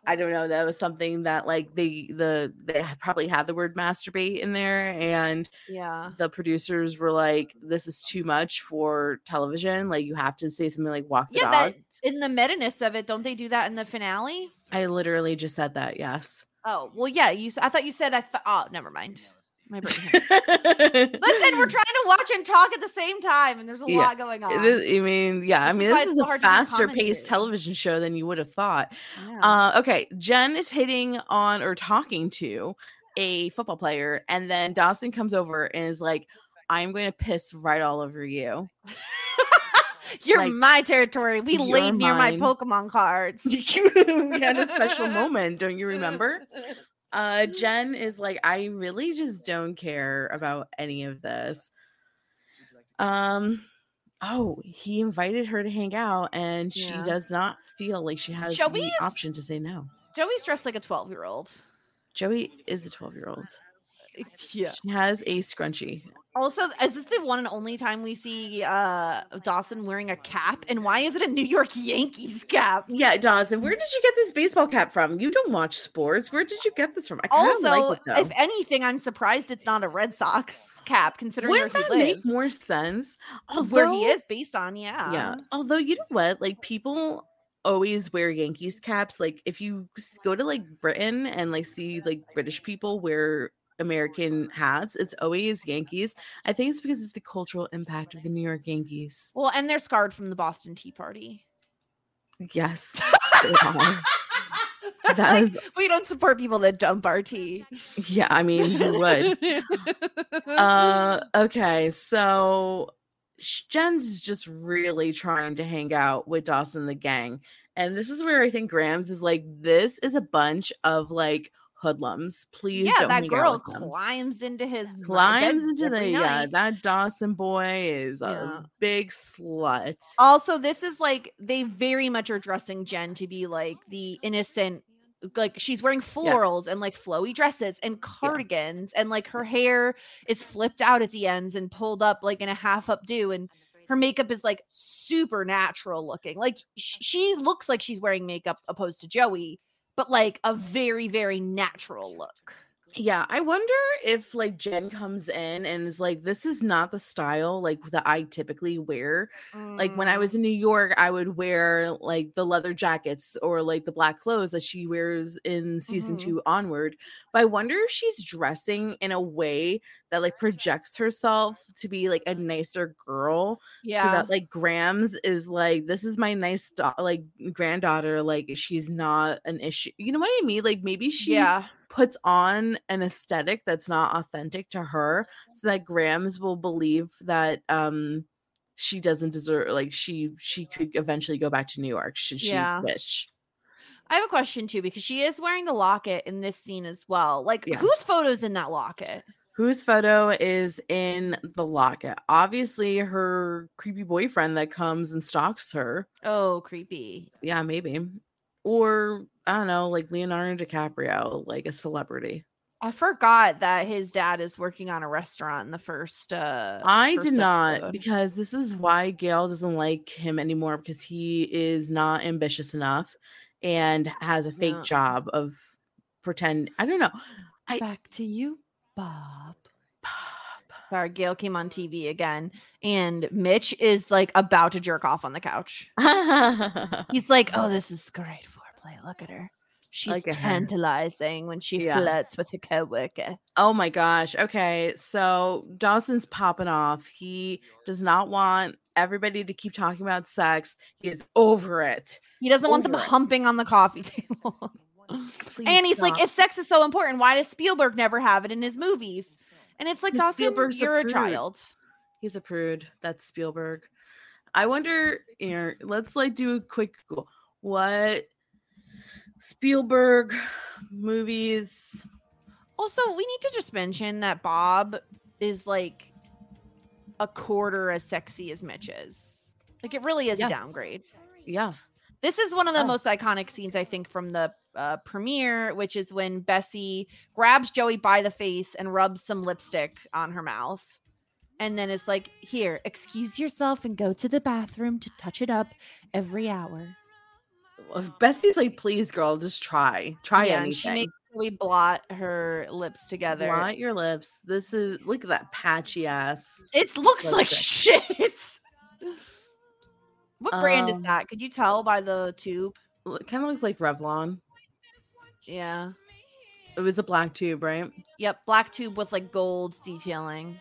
I don't know, that was something that like they the they probably had the word masturbate in there, and Yeah. the producers were like, "This is too much for television. Like you have to say something like walk the Yeah, dog." that in the meta-ness of it, don't they do that in the finale? I literally just said that. Yes. Oh, well, yeah. You, I thought you said I. Th- oh, never mind. My brain. Listen, we're trying to watch and talk at the same time, and there's a Yeah, lot going on. This- I mean, yeah. I mean, is this is so a hard to do faster paced television show than you would have thought. Yeah. Uh, okay, Jen is hitting on or talking to a football player, and then Dawson comes over and is like, "I'm going to piss right all over you." You're like, my territory. We laid near my. Pokemon cards. we had a special moment, don't you remember? Uh, Jen is like, "I really just don't care about any of this." Um. Oh, he invited her to hang out, and she Yeah. does not feel like she has Joey the is- option to say no. Joey's dressed like a 12 year old. Joey is a 12 year old. Yeah. She has a scrunchie. Also, is this the one and only time we see uh Dawson wearing a cap? And why is it a New York Yankees cap? Yeah, Dawson, where did you get this baseball cap from? You don't watch sports. Where did you get this from? I Also, like it, if anything, I'm surprised it's not a Red Sox cap, considering Wouldn't where he that make more sense? where he is based on, yeah. Yeah. Although you know what? Like people always wear Yankees caps. Like if you go to like Britain and like see like British people wear American hats, it's always Yankees. I think it's because it's the cultural impact of the New York Yankees. Well, and they're scarred from the Boston Tea Party. Yes. That Like, is we don't support people that dump our tea. yeah, I mean who would? uh okay, so Jen's just really trying to hang out with Dawson the gang. And this is where I think Grams is like, this is a bunch of like hoodlums. Please yeah, don't that girl out with them. climbs into his climbs into the every yeah, that Dawson boy is Yeah. a big slut. Also, this is like they very much are dressing Jen to be like the innocent. Like she's wearing florals and like flowy dresses and cardigans, and like her hair is flipped out at the ends and pulled up like in a half updo, and her makeup is like super natural looking. Like sh- she looks like she's wearing makeup opposed to Joey, but like a very very natural look. Yeah, I wonder if like Jen comes in and is like, this is not the style like that I typically wear. Like when I was in New York, I would wear like the leather jackets or like the black clothes that she wears in season Mhm. two onward. But I wonder if she's dressing in a way that like projects herself to be like a nicer girl. yeah, So that like Grams is like, this is my nice da- like granddaughter. Like she's not an issue. You know what I mean? Like maybe she yeah. Puts on an aesthetic that's not authentic to her so that grams will believe that um she doesn't deserve like she she could eventually go back to new york should she Yeah. wish I have a question too because she is wearing the locket in this scene as well. Like, Yeah. whose photos in that locket? whose photo is in the locket obviously her creepy boyfriend that comes and stalks her Oh, creepy. yeah maybe or i don't know like leonardo dicaprio like a celebrity I forgot that his dad is working on a restaurant in the first. uh I first did not episode. because this is why Gail doesn't like him anymore because he is not ambitious enough and has a fake job of pretend. I don't know. I- Back to you, Bob. Sorry, Gail came on TV again, and Mitch is like about to jerk off on the couch. He's like, "Oh, this is great foreplay. Look at her. She's Look at her. tantalizing when she Yeah. flirts with her coworker." oh my gosh. Okay. So Dawson's popping off. He does not want everybody to keep talking about sex. He is over it. He doesn't want them it. humping on the coffee table. Please and he's like, if sex is so important, why does Spielberg never have it in his movies? And it's like, Dawson, Spielberg's a you're a prude. child. He's a prude. That's Spielberg. I wonder, here, let's like do a quick Google. What Spielberg movies? Also, we need to just mention that Bob is like a quarter as sexy as Mitch is. Like, it really is Yeah. a downgrade. Yeah. This is one of the Oh. most iconic scenes, I think, from the uh, premiere, which is when Bessie grabs Joey by the face and rubs some lipstick on her mouth. And then it's like, here, excuse yourself and go to the bathroom to touch it up every hour. If Bessie's like, please, girl, just try. Try yeah, and she anything. makes Joey blot her lips together. Blot your lips. This is look at that patchy ass. It looks like shit. what brand is Um, that? Could you tell by the tube? It kind of looks like Revlon. Yeah. It was a black tube, right? Yep, black tube with like gold detailing.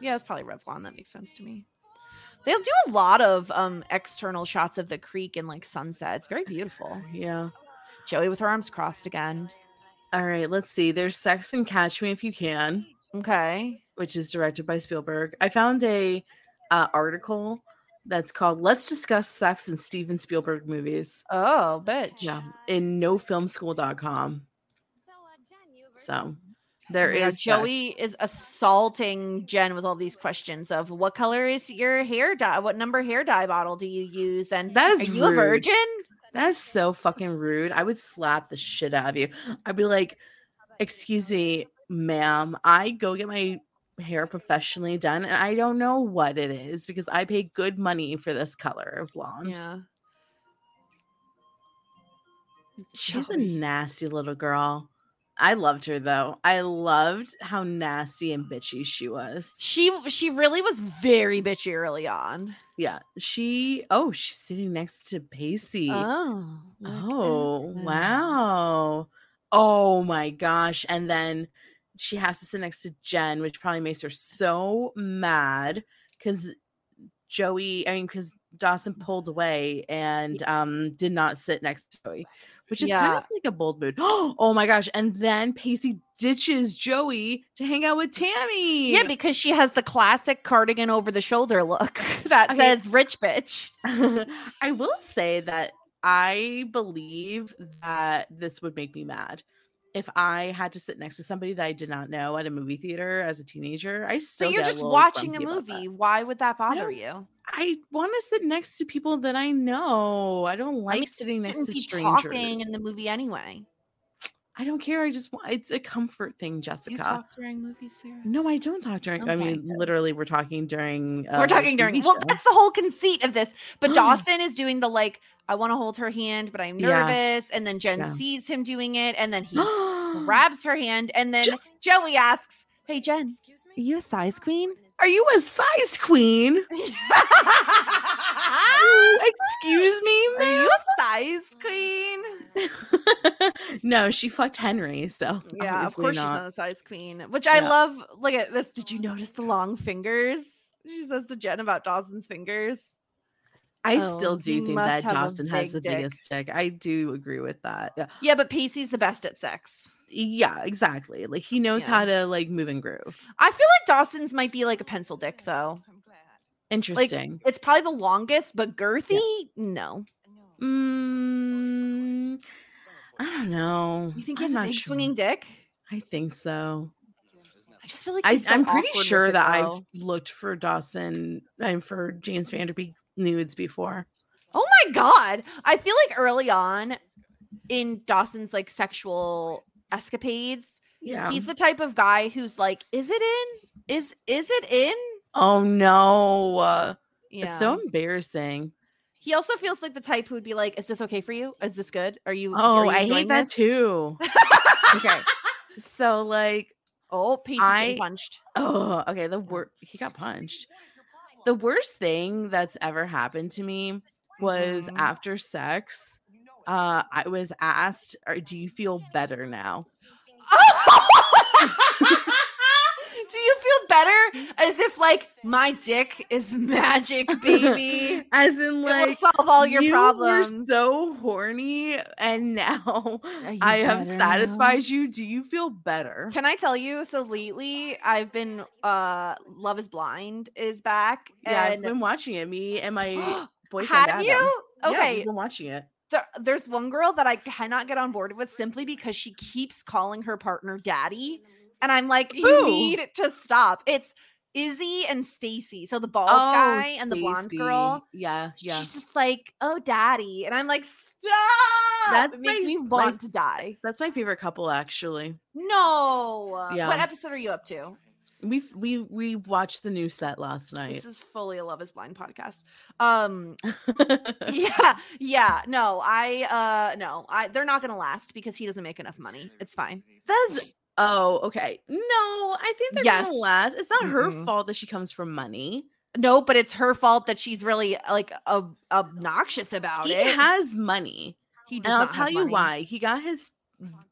Yeah, it's probably Revlon. That makes sense to me. They'll do a lot of um external shots of the creek and like sunset. It's very beautiful. Yeah. Joey with her arms crossed again. All right, let's see. There's Sex and Catch Me If You Can. Okay. which is directed by Spielberg. I found a uh, article that's called "Let's Discuss Sex in Steven Spielberg Movies." Oh, bitch. Yeah, in NoFilmSchool.com. So there Yeah, is. Joey is assaulting Jen with all these questions of what color is your hair dye? What number hair dye bottle do you use? And That is are you a virgin? That is so fucking rude. I would slap the shit out of you. I'd be like, "Excuse me, ma'am, I go get my hair professionally done and I don't know what it is because I pay good money for this color of blonde. Yeah. She's a nasty little girl. I loved her though. I loved how nasty and bitchy she was. She she really was very bitchy early on. Yeah, she. Oh, she's sitting next to Pacey. Oh. Oh, wow. Oh my gosh. And then she has to sit next to Jen, which probably makes her so mad because Joey, I mean, because Dawson pulled away and um did not sit next to Joey, which is kind of like a bold move. Oh my gosh. And then Pacey ditches Joey to hang out with Tammy. Yeah, because she has the classic cardigan over the shoulder look that Okay. says rich bitch. I will say that I believe that this would make me mad. If I had to sit next to somebody that I did not know at a movie theater as a teenager, I still So you're just watching a grumpy about that. movie. Why would that bother you? I want to sit next to people that I know. I don't like I mean, sitting next to be strangers. talking in the movie anyway. I don't care. I just want it's a comfort thing, You Jessica. talk during movies, Sarah. no, I don't talk during. I mean, literally, we're talking during. uh, We're talking during. TV Well, that's the whole conceit of this. But Dawson is doing the like, I want to hold her hand, but I'm Yeah. nervous. And then Jen Yeah. sees him doing it, and then he grabs her hand, and then Joey asks, "Hey, Jen, are you a size queen?" Are you a size queen? Excuse me, Are you a size queen? no, she fucked Henry. So Yeah, of course she's not. not a size queen. Which I love. Look at this. Did you notice the long fingers? She says to Jen about Dawson's fingers. I Oh, still do think that Dawson has the dick. biggest dick. I do agree with that. Yeah, Yeah, but Pacey's the best at sex. Yeah, exactly. Like he knows Yeah. how to like move and groove. I feel like Dawson's might be like a pencil dick though. Interesting. It's probably the longest, but girthy, no. Mm, I don't know. You think he's a big sure. swinging dick? I think so. I just feel like I, he's so I'm pretty sure that though. I've looked for Dawson and for James Van Der Beek nudes before. Oh my god. I feel like early on in Dawson's like sexual escapades, Yeah. he's the type of guy who's like, is it in? Is is it in? oh no. Uh, Yeah. It's so embarrassing. he also feels like the type who would be like, Is this okay for you? Is this good? Are you Oh, are you I hate that this?" too. okay. So like Oh, Pacey's I- punched. Oh, okay. The wor he got punched. The worst thing that's ever happened to me was Mhm. after sex. Uh, I was asked, "Do you feel better now?" Do you feel better? As if like my dick is magic, baby. As in, it will like, solve all your problems. you problems. were so horny, and now I have better now? satisfied you. Do you feel better? Can I tell you? So lately, I've been uh Love Is Blind is back. Yeah, I've been watching it. Me and my boyfriend. have Adam. you? Yeah, Okay. we've been watching it. There, there's one girl that I cannot get on board with simply because she keeps calling her partner daddy. And I'm like, you need to stop. It's Izzy and Stacy. So the bald oh, guy and the blonde girl. Oh, Yeah, yeah. She's just like, oh, daddy. And I'm like, stop. That's it makes my- me want to die. That's my favorite couple, actually. No. Yeah. What episode are you up to? We we we watched the new set last night. This is fully a Love is Blind podcast. Um yeah, yeah. No, I uh no, I they're not gonna last because he doesn't make enough money. It's fine. That's oh okay. No, I think they're Yes. gonna last. It's not her Mm-mm. fault that she comes from money. No, but it's her fault that she's really like ob- obnoxious about He it. He has money, he does and I'll tell you why. He got his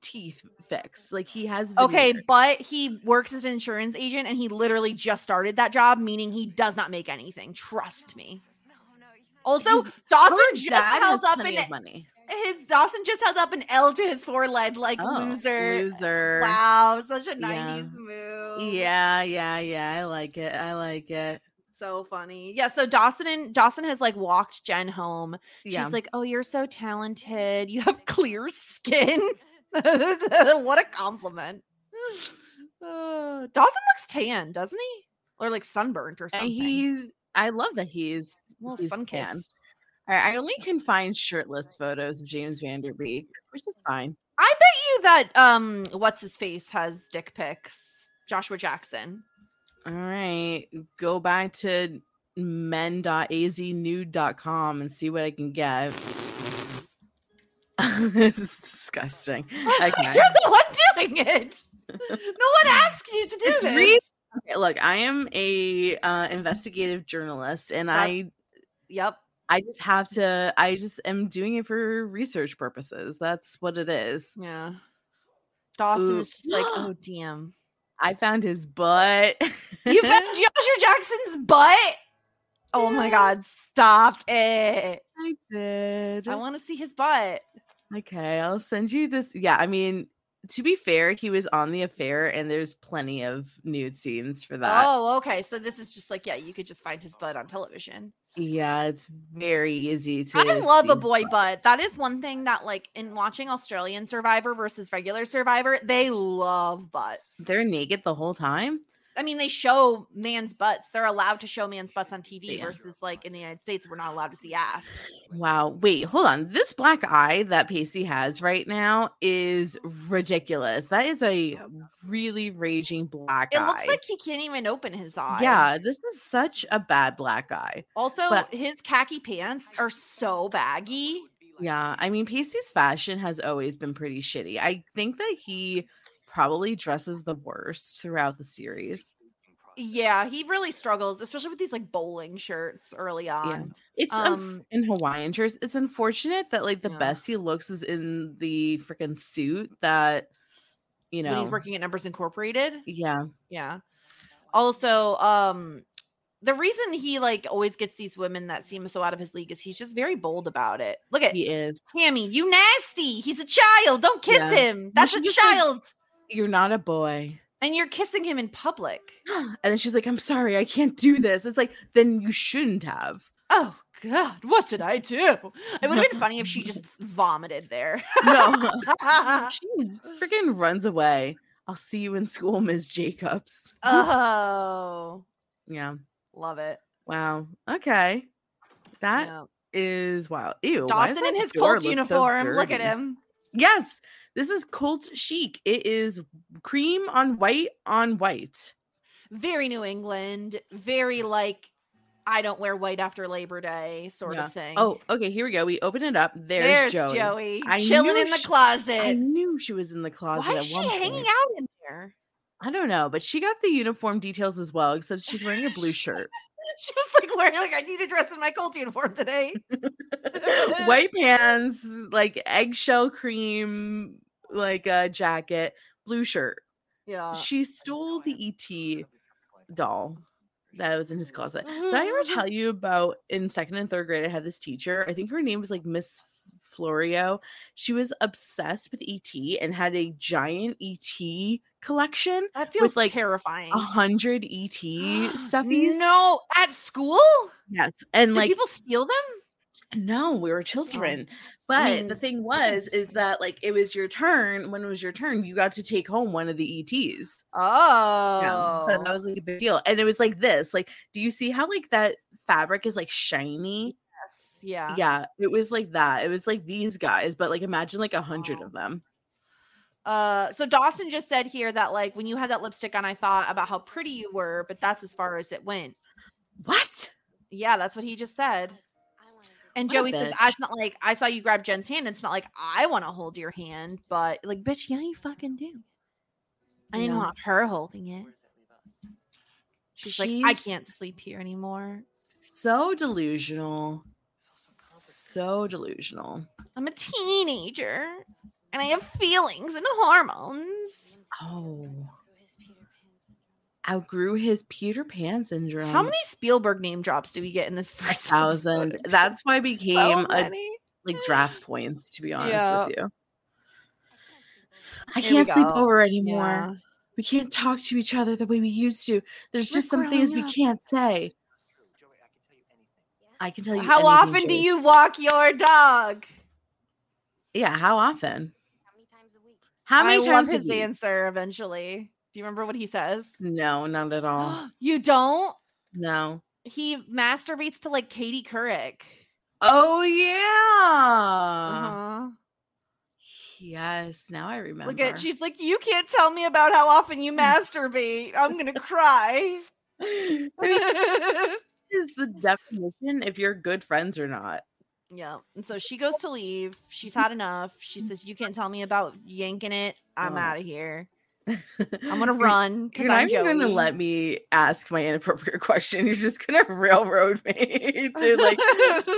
teeth fixed. Like he has. Okay, but he works as an insurance agent and he literally just started that job, meaning he does not make anything. Trust me. Also, His- Dawson just held has up an money. his Dawson just held up an L to his forehead like Oh, loser. loser. Wow, such a Yeah. 90s move. Yeah, yeah, yeah. I like it. I like it. So funny. Yeah, so Dawson and Dawson has like walked Jen home. Yeah. She's like, "Oh, you're so talented. You have clear skin." what a compliment. Uh, Dawson looks tan, doesn't he? Or like sunburnt or And something. he's I love that he's he's sun tan. kiss. I I only can find shirtless photos of James Van Der Beek, which is fine. I bet you that um what's his face has dick pics. Joshua Jackson. All right. Go back to men.aznude.com and see what I can get. this is disgusting. Okay. You're the one doing it. No one asks you to do It's this. re- okay, look, I am a uh, investigative journalist and I Yep. I just have to I just am doing it for research purposes. That's what it is. Yeah. Dawson is just like, oh damn. I found his butt. You found Joshua Jackson's butt? Oh my god, stop it. I did. I want to see his butt. Okay, I'll send you this. Yeah, I mean, to be fair, he was on the affair, and there's plenty of nude scenes for that. Oh, okay. So this is just like, yeah, you could just find his butt on television. Yeah, it's very easy to. I love a boy butt. butt. That is one thing that, like, in watching Australian Survivor versus regular Survivor, they love butts. They're naked the whole time. I mean, they show man's butts. They're allowed to show man's butts on TV Yeah. versus, like, in the United States, we're not allowed to see ass. Wow. Wait, hold on. This black eye that Pacey has right now is ridiculous. That is a really raging black It eye. It looks like he can't even open his eye. yeah, this is such a bad black eye. Also, But- his khaki pants are so baggy. Yeah, I mean, Pacey's fashion has always been pretty shitty. I think that he probably dresses the worst throughout the series. Yeah, he really struggles, especially with these like bowling shirts early on. It's unf- Um, in Hawaiian shirts. It's unfortunate that like the Yeah. best he looks is in the freaking suit that you know. when he's working at Numbers Incorporated. Yeah, Yeah. Also, um, the reason he like always gets these women that seem so out of his league is he's just very bold about it. Look at he is. Tammy, you nasty. He's a child. Don't kiss Yeah. him. That's a should just, like- child. You're not a boy. and you're kissing him in public. And then she's like, "I'm sorry, I can't do this." It's like, then you shouldn't have. Oh God, what did I do? It would have been funny if she just vomited there. No, she freaking runs away. I'll see you in school, Ms. Jacobs. oh, Yeah. love it. Wow. Okay. That Yeah. is wow. Ew. Dawson in his door Colts so uniform. Look at him. Yes, this is cult chic. It is cream on white on white. Very New England. Very like I don't wear white after Labor Day sort Yeah. of thing. Oh, okay. Here we go. We open it up. There's, there's, Joey. Joey, I chilling in the she- closet. I knew she was in the closet. Why is she hanging point. out in there? I don't know, but she got the uniform details as well, except she's wearing a blue shirt. She was like wearing like I need to dress in my cult uniform today. white pants, like eggshell cream, like a jacket, blue shirt. Yeah. She stole the ET doll that was in his closet. Did I ever tell you about in second and third grade? I had this teacher. I think her name was like Miss Florio. She was obsessed with ET and had a giant ET collection, That feels like, terrifying. a hundred ET stuffies. No, at school? Yes, and Did like people steal them? No, we were children. But the thing was, is that like it was your turn. When it was your turn, you got to take home one of the ETs. Oh. Yeah, so that was like a big deal. And it was like this. Like, do you see how like that fabric is like shiny? yes. Yeah. Yeah, it was like that. It was like these guys, but like imagine like a hundred of them. Uh, so Dawson just said here that like when you had that lipstick on, I thought about how pretty you were, but that's as far as it went. What? Yeah, that's what he just said. And What Joey says, "I- "It's not like I saw you grab Jen's hand. It's not like I want to hold your hand, but like, bitch, yeah, you fucking do. I didn't Yeah. want her holding it. She's, like, I can't sleep here anymore. So delusional. So delusional. I'm a teenager, and I have feelings and hormones. Oh. Outgrew his Peter Pan syndrome. How many Spielberg name drops do we get in this A first thousand. episode? That's why I So became a like draft points, to be honest Yeah. with you. I Here can't sleep over anymore. Yeah. We can't talk to each other the way we used to. There's We're just some things we can't say. I can tell you. How anything, often do you walk your dog? Yeah, how often? How many times a week? How many I times love a his week? answer eventually. Do you remember what he says? No, not at all. you don't? no. He masturbates to like Katie Couric. Oh yeah. Uh-huh. Yes, now I remember. Look at she's like, you can't tell me about how often you masturbate. I'm gonna cry. Is the definition if you're good friends or not. Yeah. And so she goes to leave. She's had enough. She says, You can't tell me about yanking it. I'm Oh. out of here. I'm gonna run because You're I'm even gonna let me ask my inappropriate question. You're just gonna railroad me to like.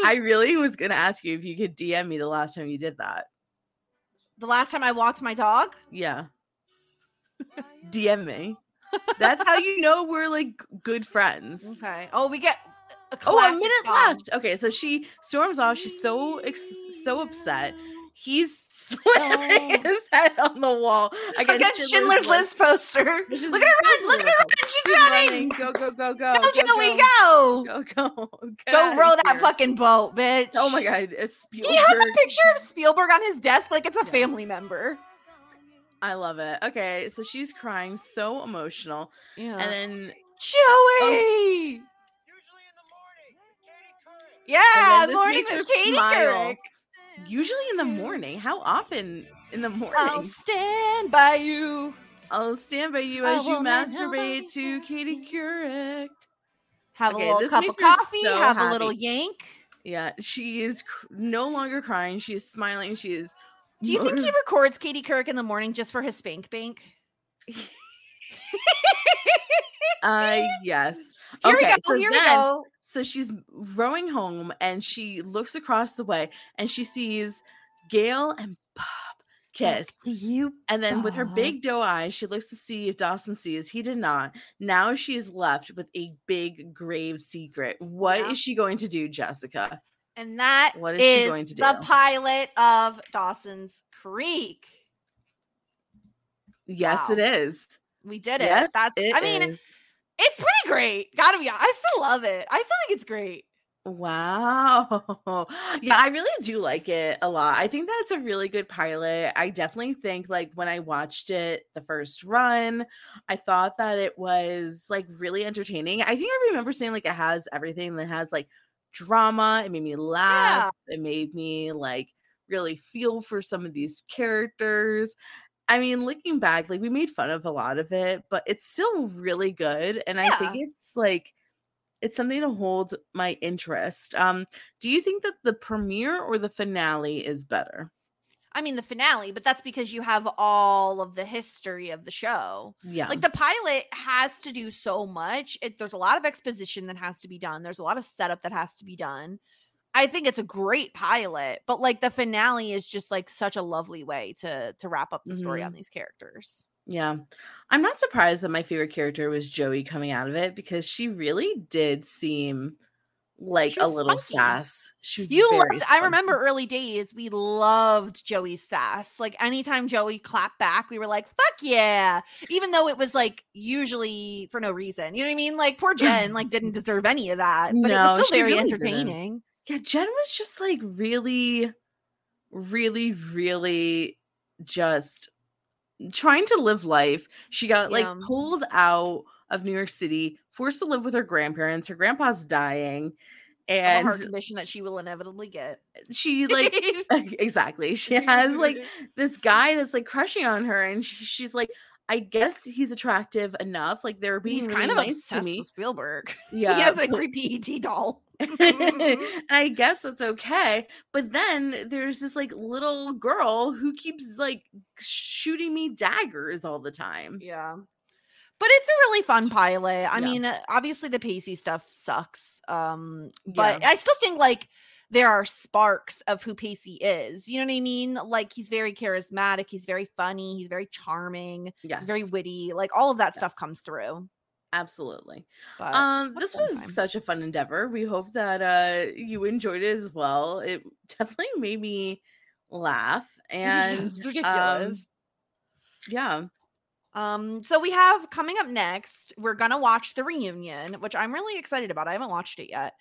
I really was gonna ask you if you could DM me the last time you did that. the last time I walked my dog. Yeah. Oh, DM me. That's how you know we're like good friends. Okay. Oh, we get a Oh, a minute song. left. Okay, so she storms off. She's so ex- so upset. He's slamming Oh. his head on the wall against, Against Schindler's List poster. Look at her run! Look at her run! She's, She's running! Go go go go! Go, Joey, go! go go! go! Go row that here. fucking boat, bitch. Oh my god! It's Spielberg. He has a picture of Spielberg on his desk like it's a family member. I love it. Okay, so she's crying, so emotional, oh. Yeah. and then Joey! Yeah, then this morning with Katie. Couric. Usually in the morning. How often in the morning? I'll stand by you. I'll stand by you I as you masturbate to Katie Couric. Have Okay, a little cup of coffee, so have a little yank. Yeah, she is cr- no longer crying. She is smiling. She is. Do you think he records Katie Couric in the morning just for his spank bank? Uh, yes. Here we go. so here we go. So she's rowing home and she looks across the way and she sees Gail and Bob kiss. you. And then with her big doe eyes, she looks to see if Dawson sees. He did not. Now she is left with a big grave secret. What is Yeah. she going to do, Jessica? And that What is she going to do? the pilot of Dawson's Creek. Yes, Wow. it is. We did it. Yes, That's it I mean, is. It's pretty great. Gotta be I still love it. I still think it's great. Wow. Yeah, I really do like it a lot. I think that's a really good pilot. I definitely think like when I watched it the first run, I thought that it was like really entertaining. I think I remember saying like it has everything that has like drama. It made me laugh. It made me like really feel for some of these characters. I mean, looking back, like we made fun of a lot of it, but it's still really good. And I think it's like it's something to hold my interest. Um, do you think that the premiere or the finale is better? I mean the finale, but that's because you have all of the history of the show. Yeah. Like the pilot has to do so much. It, there's a lot of exposition that has to be done. There's a lot of setup that has to be done. I think it's a great pilot, but like the finale is just like such a lovely way to to wrap up the story Mm-hmm. on these characters. Yeah. I'm not surprised that my favorite character was Joey coming out of it because she really did seem like a little sass. She was You very loved, I remember early days, we loved Joey's sass. Like anytime Joey clapped back, we were like, fuck yeah. Even though it was like usually for no reason. You know what I mean? Like poor Jen like didn't deserve any of that. But it was still very really didn't. Yeah, Jen was just like really, really, really just trying to live life. She got like pulled out of New York City, forced to live with her grandparents. Her grandpa's dying. And heart condition that she will inevitably get. she like exactly she has like this guy that's like crushing on her and she's like i guess he's attractive enough like they're being He's really kind of nice obsessed to me with Spielberg. yeah he has a creepy ET doll. And i guess that's okay but then there's this like little girl who keeps like shooting me daggers all the time Yeah. But it's a really fun pilot. I Yeah. mean, uh, obviously the Pacey stuff sucks. Um, but Yeah. I still think like there are sparks of who Pacey is. You know what I mean? Like he's very charismatic, he's very funny, he's very charming, yes he's very witty. Like all of that stuff comes through. Absolutely But um this was time. such a fun endeavor we hope that uh you enjoyed it as well it definitely made me laugh and it's ridiculous. um, yeah Um, so we have coming up next, we're gonna watch the reunion, which I'm really excited about. I haven't watched it yet.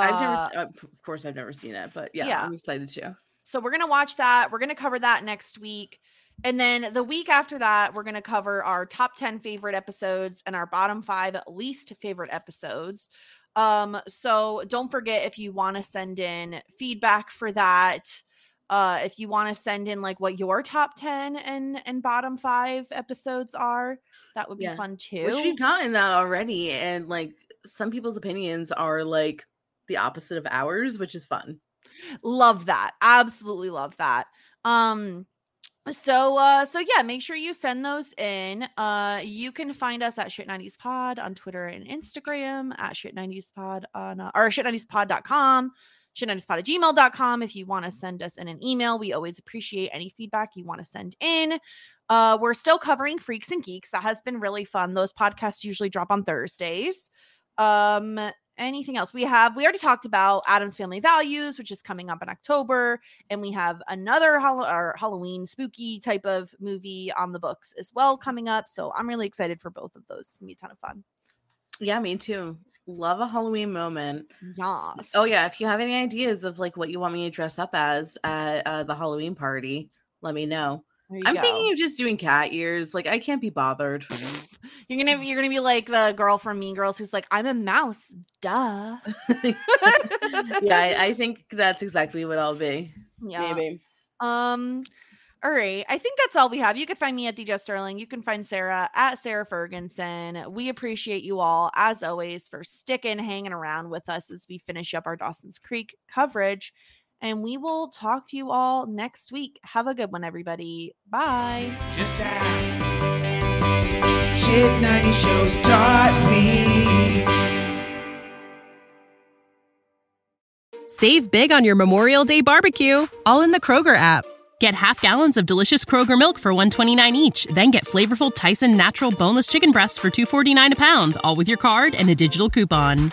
I've never, Uh, uh, of course, I've never seen it, but yeah, yeah. I'm excited too. So we're gonna watch that. We're gonna cover that next week. And then the week after that, we're gonna cover our top 10 favorite episodes and our bottom five least favorite episodes. Um, so don't forget if you want to send in feedback for that. uh if you want to send in like what your top 10 and and bottom 5 episodes are that would be Yeah. fun too Which we've gotten that already. And like some people's opinions are like the opposite of ours, which is fun. love that absolutely love that um so uh so yeah make sure you send those in uh you can find us at shit 90s pod on twitter and instagram at shit 90s pod on uh, or shit 90s pod.com shit 90s pod at gmail.com if you want to send us in an email we always appreciate any feedback you want to send in. Uh we're still covering freaks and geeks that has been really fun those podcasts usually drop on thursdays um anything else we have we already talked about Addams Family Values which is coming up in october and we have another Hall- halloween spooky type of movie on the books as well coming up so i'm really excited for both of those it's gonna be a ton of fun Yeah, me too. Love a Halloween moment. yes Oh yeah, if you have any ideas of like what you want me to dress up as at uh, the Halloween party, let me know. I'm go. thinking of just doing cat ears. Like I can't be bothered. you're gonna you're gonna be like the girl from mean girls who's like i'm a mouse duh yeah, I, I think that's exactly what I'll be. yeah Maybe. Um, all right. I think that's all we have. You can find me at DJ Sterling. You can find Sara at Sara Fergenson. We appreciate you all, as always, for sticking, hanging around with us as we finish up our Dawson's Creek coverage. And we will talk to you all next week. Have a good one, everybody. Bye. Just ask. Shit 90 shows taught me. Save big on your Memorial Day barbecue, all in the Kroger app. Get half gallons of delicious Kroger milk for 129 each, then get flavorful Tyson natural boneless chicken breasts for 249 a pound, all with your card and a digital coupon.